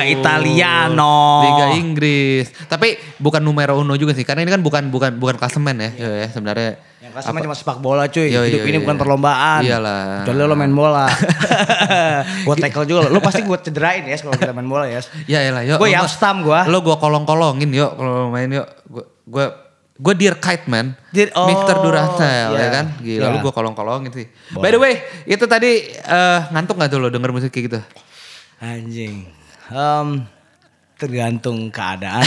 Liga Italiano, Liga Inggris. Tapi bukan numero uno juga sih, karena ini kan bukan bukan bukan klasemen ya, ya, ya, sebenarnya. Yang kasih cuma sepak bola cuy. Iya, Hidup iya, ini iya. bukan perlombaan. Iyalah. Kecuali lo main bola. gue tackle juga lo. Lo pasti gue cederain ya kalau kita main bola ya. Ya elah, yuk. Gue lo- ya stam gue. Lo gue kolong-kolongin yuk kalau main yuk. Gue gue gue dear kite man. Dear- oh, Mr. Duracell iya. ya kan. Gila Iya. lu gue kolong-kolongin sih. By the way, itu tadi eh, ngantuk gak tuh lo denger musik kayak gitu? Anjing. Em, tergantung keadaan.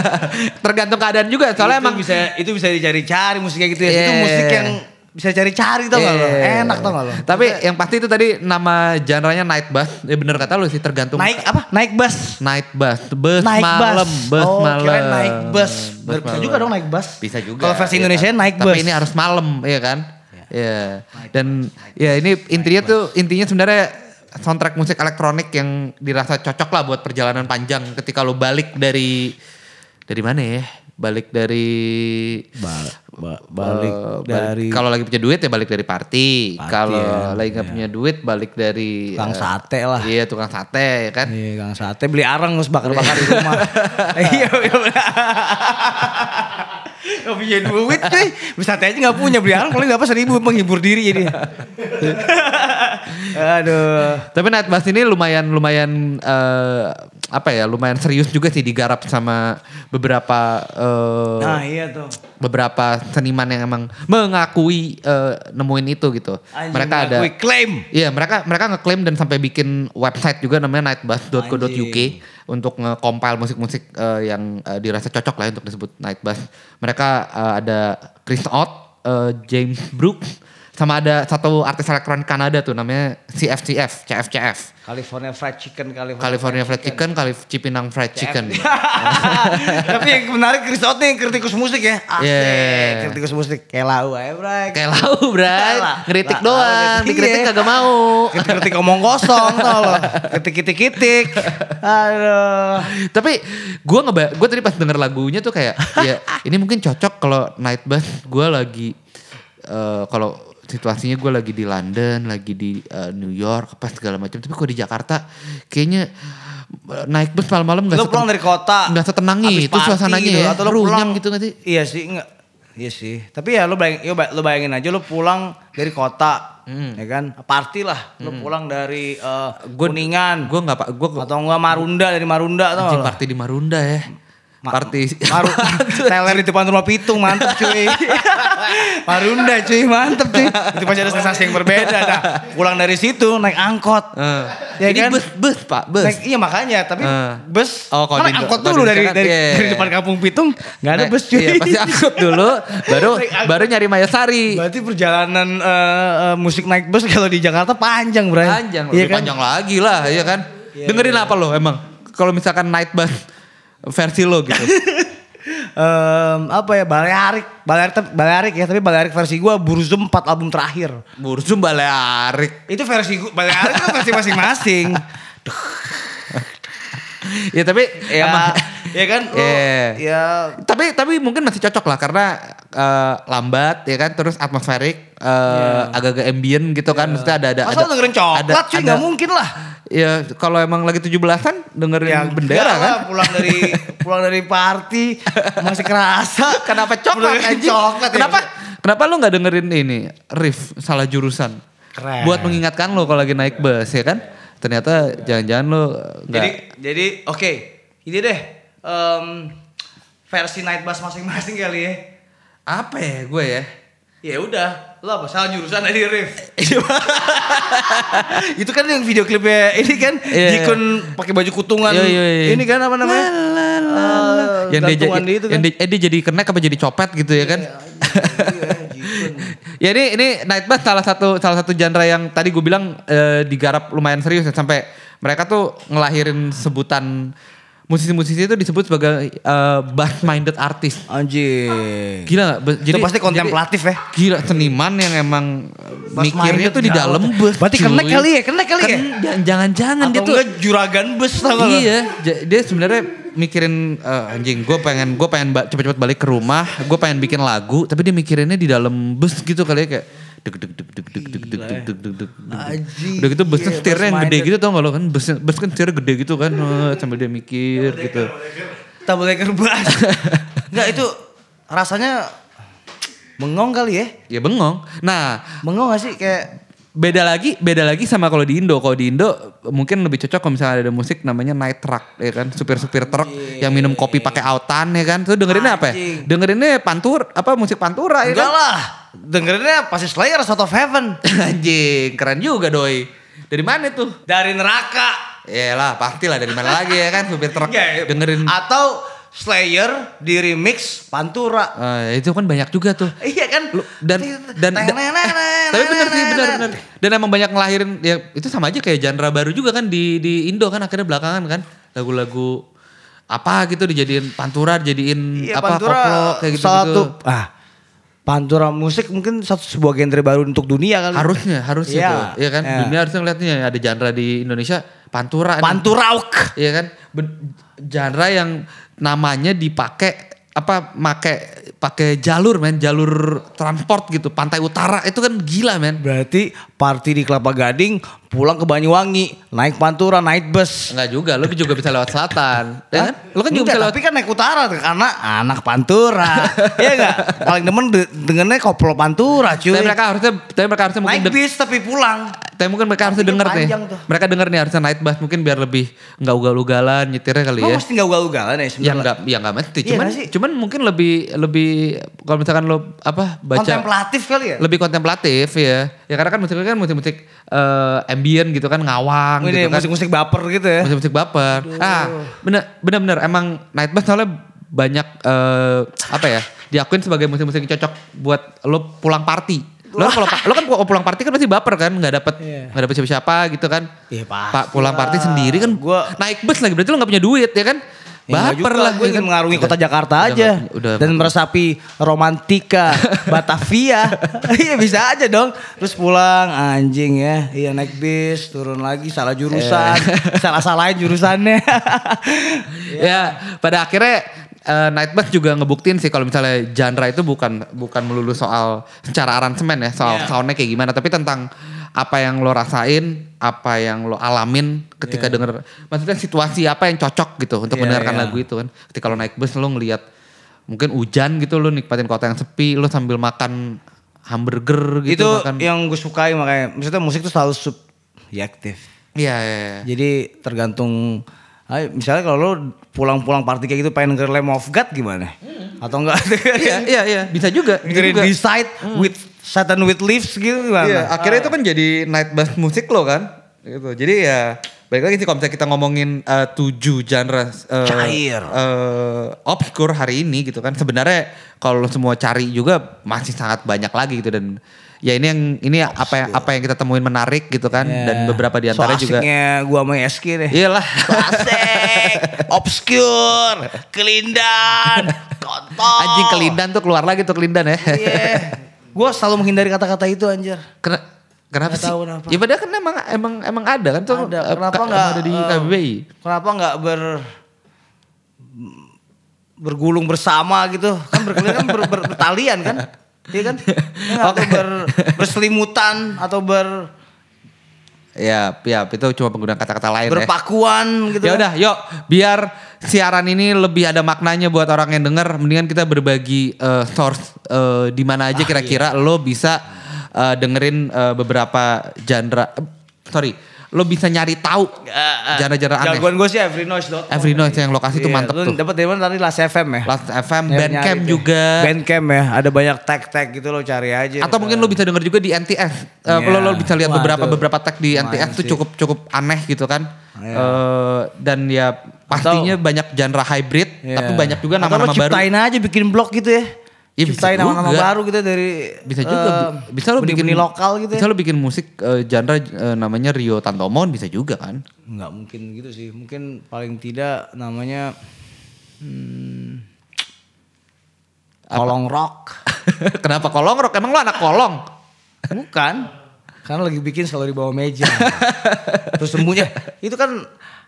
Tergantung keadaan juga soalnya itu emang bisa itu bisa dicari-cari musik kayak gitu ya. Itu Yeah. musik yang bisa cari-cari tau gak lo? Iya. Enak tau gak lo? Tapi yang pasti itu tadi nama genre-nya night bus. Ya bener kata lu sih tergantung naik apa? Naik bus. night bus, bus Naik malam, bus. bus oh, malam. kirain naik bus. Bus bisa juga dong naik bus. Bisa juga. Kalau versi iya Indonesia kan? naik Tapi bus. ini harus malam, ya kan? Iya. Dan ya ini intinya tuh intinya sebenarnya soundtrack musik elektronik yang dirasa cocok lah buat perjalanan panjang ketika lo balik dari dari mana ya? Balik dari Ba- ba- balik eh, dari kalau lagi punya duit ya balik dari party. Party, Kalau ya. lagi nggak punya duit balik dari Tukang eh, sate lah. Iya, tukang sate ya kan. Iya, Kang Sate beli arang terus bakar-bakar di rumah. Iya, iya. Gak punya duit cuy. Beli sate aja gak punya. Beli arang paling dapat seribu menghibur diri jadi. Aduh. Tapi Night Bus ini lumayan lumayan eh, apa ya lumayan serius juga sih digarap sama beberapa eh, Nah iya tuh. beberapa seniman yang emang mengakui eh, nemuin itu gitu. Anjing, mereka ada klaim. Iya mereka mereka ngeklaim dan sampai bikin website juga namanya nightbus.co.uk untuk nge-compile musik-musik eh, yang eh, dirasa cocok lah untuk disebut night bus. Mereka eh, ada Chris Ott, eh, James Brooks, sama ada satu artis elektronik Kanada tuh namanya CFCF, CFCF. California Fried Chicken, California, California Fried Chicken, Calif Cipinang Fried Chicken. Tapi yang menarik Chris Ott nih kritikus musik ya. Asik. Yeah. Kritikus musik kayak lau aja, Bray. Kayak lau, Bray. Ngeritik lah, doang, dikritik iya. kagak mau. Kritik-kritik omong kosong tau lo. Kritik-kritik-kritik. Aduh. Tapi gue ngeba, gue tadi pas denger lagunya tuh kayak, ya ini mungkin cocok kalau night bus gue lagi, eh, kalau situasinya gue lagi di London, lagi di eh, New York, apa segala macam. Tapi kalau di Jakarta, kayaknya eh, naik bus malam-malam nggak Lo pulang dari kota. nggak setenang itu suasananya gitu, ya, Atau lo runyam pulang gitu nggak sih? Iya sih, enggak. Iya sih. Tapi ya lo bayangin, lo bayangin aja lo pulang dari kota. Hmm. Ya kan? Party lah. Lo pulang dari eh, Kuningan. Gue nggak pak, gue atau enggak Marunda dari Marunda atau anjing party di Marunda ya. Party Maru, teler di depan rumah Pitung mantep cuy. Marunda cuy mantep cuy. Itu pasti ada sensasi yang berbeda. Nah, pulang dari situ naik angkot. Eh, Ya ini kan? bus bus pak bus. Naik, iya makanya, tapi Eh. bus. Oh, kalau kan naik angkot dulu di dari Jakarta, dari, iya. dari depan kampung Pitung, nggak ada bus cuy. Iya pasti angkut dulu, baru angkot. baru nyari Mayasari. Berarti perjalanan eh, eh, musik naik bus kalau di Jakarta panjang, Bray. Panjang, Iya lebih kan? panjang lagi lah, ya kan. Dengerin apa lo emang? Kalau misalkan night bus versi lo gitu. Em, apa ya Balearik, Balearik, Balearik ya, tapi Balearik versi gua Burzum 4 album terakhir. Bursum Balearik. Itu versi gua, Balearik kan versi masing-masing. Ya tapi ya, ya kan? Lu, Iya. Ya tapi tapi mungkin masih cocok lah karena eh, lambat ya kan terus atmosferik eh, agak-agak ambient gitu kan maksudnya ada ada Masa ada dengerin coklat cuy nggak mungkin lah. ya kalau emang lagi 17-an dengerin Ya, bendera kan lah, pulang dari pulang dari party masih kerasa. kenapa coklat anjing Coklat ya. kenapa kenapa lu nggak dengerin ini riff salah jurusan Keren. buat mengingatkan lo kalau lagi naik bus ya kan ternyata jangan-jangan lo nggak Jadi jadi oke, ini deh em, versi night bus masing-masing kali ya. apa ya gue ya Ya udah, lo apa salah jurusan dari riff. itu kan yang video klipnya ini kan Iya. Jikun pakai baju kutungan. Iya, iya, iya. Ini kan apa namanya? Eh, yang dia, gantungan jadi di itu yang kan. dia, eh, dia jadi kenek apa jadi copet gitu ya kan Iya, Jikun. Ya ini ini night bus salah satu salah satu genre yang tadi gue bilang eh, digarap lumayan serius ya. Sampai mereka tuh ngelahirin sebutan musisi-musisi itu disebut sebagai eh, bass minded artist Anjing. gila nggak? Be- Itu pasti kontemplatif ya. gila seniman yang emang Bass mikirnya tuh di dalam bus Berarti kenek kali ya, kenek kali ya? Kan jangan-jangan dia tuh juragan bus tau gak lo? Iya, dia sebenarnya mikirin eh, anjing gue pengen gue pengen cepet-cepet balik ke rumah, gue pengen bikin lagu, tapi dia mikirinnya di dalam bus gitu kali ya kayak deg deg deg deg deg deg deg deg deg deg deg. Anjing, Udah gitu busnya iya, setirnya yang gede gitu tau gak lo kan bus, bus kan setirnya gede gitu kan eh, sambil dia mikir gitu. Double decker bus. Enggak itu rasanya bengong kali ya. Ya bengong. Nah Bengong gak sih kayak beda lagi beda lagi sama kalau di Indo kalau di Indo mungkin lebih cocok kalau misalnya ada musik namanya night truck ya kan supir-supir truk yang minum kopi pakai autan ya kan tuh dengerinnya apa ya? Dengerinnya pantur apa musik pantura ya enggak kan lah. Dengerinnya pasti Slayer Out of Heaven. anjing keren juga doi. Dari mana tuh? Dari neraka. Iyalah pastilah dari mana lagi ya kan supir truk Enggak, dengerin. Atau Slayer di remix Pantura. Eh, itu kan banyak juga tuh. Iya kan? Lu- dan dan, dan- tapi bener sih bener bener. Dan emang banyak ngelahirin ya itu sama aja kayak genre baru juga kan di di Indo kan akhirnya belakangan kan. Lagu-lagu apa gitu dijadiin pantura dijadiin Iya, apa Pantura koplo kayak gitu salah gitu satu ah Pantura musik mungkin satu sebuah genre baru untuk dunia kali. harusnya harusnya Iya, tuh ya kan iya. dunia harusnya ngeliatnya ada genre di Indonesia pantura. Panturauk. Iya kan? Ben- genre yang namanya dipakai apa make pakai jalur men, jalur transport gitu, pantai utara itu kan gila men. Berarti party di Kelapa Gading, pulang ke Banyuwangi, naik Pantura, naik bus. Enggak juga, lu juga bisa lewat selatan. Ya kan? Lu kan juga Enggak, bisa lewat tapi kan naik utara karena anak Pantura. Iya enggak? Paling demen de- dengernya koplo Pantura cuy. tapi mereka harusnya tapi mereka harusnya mungkin naik bis tapi pulang. tapi mungkin mereka harusnya denger nih. tuh. Mereka denger nih harusnya night bus mungkin biar lebih enggak ugal-ugalan nyetirnya kali Lo ya. mesti gak ugal-ugalan ya Ya sebenarnya. enggak ya enggak mesti, Iya cuman sih? cuman mungkin lebih lebih kalau misalkan lo apa baca Kontemplatif kali ya? lebih kontemplatif ya. Ya karena kan musiknya kan musik-musik eh, ambient gitu kan ngawang Ini gitu kan. musik-musik baper gitu ya. Musik-musik baper. Ah, bener bener bener emang Night Bus soalnya banyak eh, apa ya? Diakuin sebagai musik-musik yang cocok buat lo pulang party. Lo kalau lo kan kalau pulang party kan pasti baper kan, nggak dapet nggak dapet siapa-siapa gitu kan. Iya, pasti Pak pulang party sendiri kan Gua- naik bus lagi berarti lo nggak punya duit ya kan? Ya, nggak baper lah. gue ya ingin kan? mengarungi Udah- kota Jakarta udah aja nggak- udah dan meresapi romantika Batavia. Iya bisa aja dong. Terus pulang anjing ya. Iya naik bis, turun lagi salah jurusan, Eh. salah-salahin jurusannya. ya pada akhirnya eh, Night Bus juga ngebuktiin sih kalau misalnya genre itu bukan bukan melulu soal secara aransemen ya soal Iya. soundnya kayak gimana tapi tentang apa yang lo rasain apa yang lo alamin ketika denger maksudnya situasi apa yang cocok gitu untuk Iya, mendengarkan iya. lagu itu kan ketika lo naik bus lo ngelihat mungkin hujan gitu lo nikmatin kota yang sepi lo sambil makan hamburger gitu Itu makan yang gue sukai makanya. Maksudnya musik tuh selalu subjektif. iya iya, iya. Jadi tergantung Ayo, misalnya kalau lo pulang-pulang party kayak gitu pengen denger Lamb of God gimana? Atau enggak iya iya iya bisa juga bisa juga. Decide with Satan with Leaves gitu gimana? Iya, akhirnya itu kan jadi night bus musik lo kan. Gitu. Jadi ya balik lagi sih kalau misalnya kita ngomongin eh, tujuh genre eh, Cair. eh, obscure hari ini gitu kan. Sebenarnya kalau semua cari juga masih sangat banyak lagi gitu dan ya ini yang ini apa yang apa yang kita temuin menarik gitu kan dan beberapa di antaranya so juga gua sama Eski deh. Iyalah. Asik, obscure, kelindan, kotor. Anjing kelindan tuh keluar lagi tuh kelindan ya. Iya. Gua selalu menghindari kata-kata itu anjir. Kena- Kenapa Nggak sih? tahu kenapa. Ya padahal kan emang emang emang ada kan tuh. Ada. eh, Kenapa nggak ada di eh, KBBI? Kenapa nggak ber bergulung bersama gitu? Kan berkeliling kan ber, ber- bertalian kan? Iya kan? Ya nggak? Atau ber, berselimutan atau ber Ya, ya itu cuma penggunaan kata-kata lain ya. berpakuan gitu. Ya kan? udah, yuk biar siaran ini lebih ada maknanya buat orang yang denger, mendingan kita berbagi eh, source eh, di mana aja kira-kira lo bisa eh, dengerin eh, beberapa genre. eh, sorry, lo bisa nyari tahu genre-genre aneh. Jagoan gue sih Every Noise dot. Every Noise yang lokasi itu Iya, mantep lu tuh. Dapat dari mana tadi Last FM ya? Last FM, Ya, Bandcamp juga. Bandcamp ya, ada banyak tag-tag gitu lo cari aja. Atau mungkin lo bisa denger juga di NTS. Eh, Iya. Lo lo bisa lihat Wah, beberapa tuh. beberapa tag di Lumayan NTS tuh cukup cukup aneh gitu kan. Iya. Eh, dan ya pastinya banyak genre hybrid, Iya. tapi banyak juga Atau lo nama-nama baru. ciptain aja bikin blog gitu ya. Iya, bisa ciptain nama-nama juga. baru gitu dari Bisa juga, eh, bi- bisa lo bikin lokal gitu Bisa ya. lo bikin musik eh, genre eh, namanya Rio Tantomon bisa juga kan. Enggak mungkin gitu sih. Mungkin paling tidak namanya hmm, kolong rock. Kenapa kolong rock? Emang lo anak kolong? Bukan. Karena lagi bikin selalu di bawah meja. Terus sembunyi. Itu kan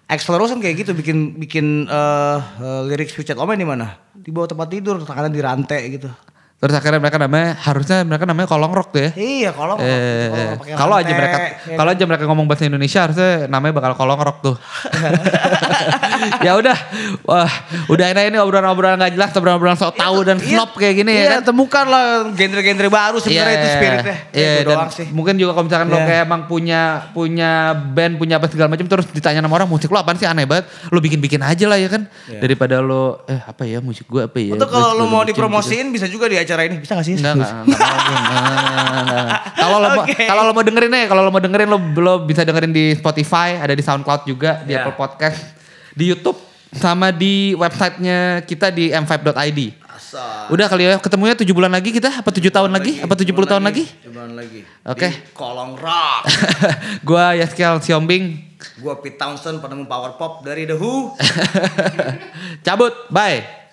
Axl Rose kan kayak gitu bikin bikin eh, eh, lirik Switched Omen di mana? Di bawah tempat tidur, tangannya di rantai gitu. Terus akhirnya mereka namanya harusnya mereka namanya kolong rock tuh ya. Iya, kalau Eh, kalau aja mereka ya kalau kan? aja mereka ngomong bahasa Indonesia harusnya namanya bakal kolong rock tuh. ya udah, wah, udah enak ini obrolan-obrolan gak jelas, obrolan-obrolan sok tahu dan snob kayak gini iya, ya kan. temukan lah genre-genre baru sebenarnya Iya, itu spiritnya. Iya, itu dan doang sih. mungkin juga kalau misalkan lo Iya. kayak emang punya punya band, punya apa segala macam terus ditanya sama orang musik lo apaan sih aneh banget. Lo bikin-bikin aja lah ya kan. Daripada lo eh apa ya musik gue apa ya. Untuk kalau lo mau gitu. dipromosiin bisa juga di acara ini, bisa gak sih? Enggak, enggak, enggak. Kalau lo Oke. kalau lo mau dengerin nih, kalau lo mau dengerin lo lo bisa dengerin di Spotify, ada di SoundCloud juga, di Ya. Apple Podcast, di YouTube sama di websitenya kita di m5.id. Udah kali ya ketemunya 7 bulan lagi kita apa 7 tahun lagi? Apa 70 tahun lagi? Sebulan lagi. Oke. Di Kolong Rock. Gua Yaskiel Siombing. Gua Pete Townsend penemu power pop dari The Who. Cabut, bye.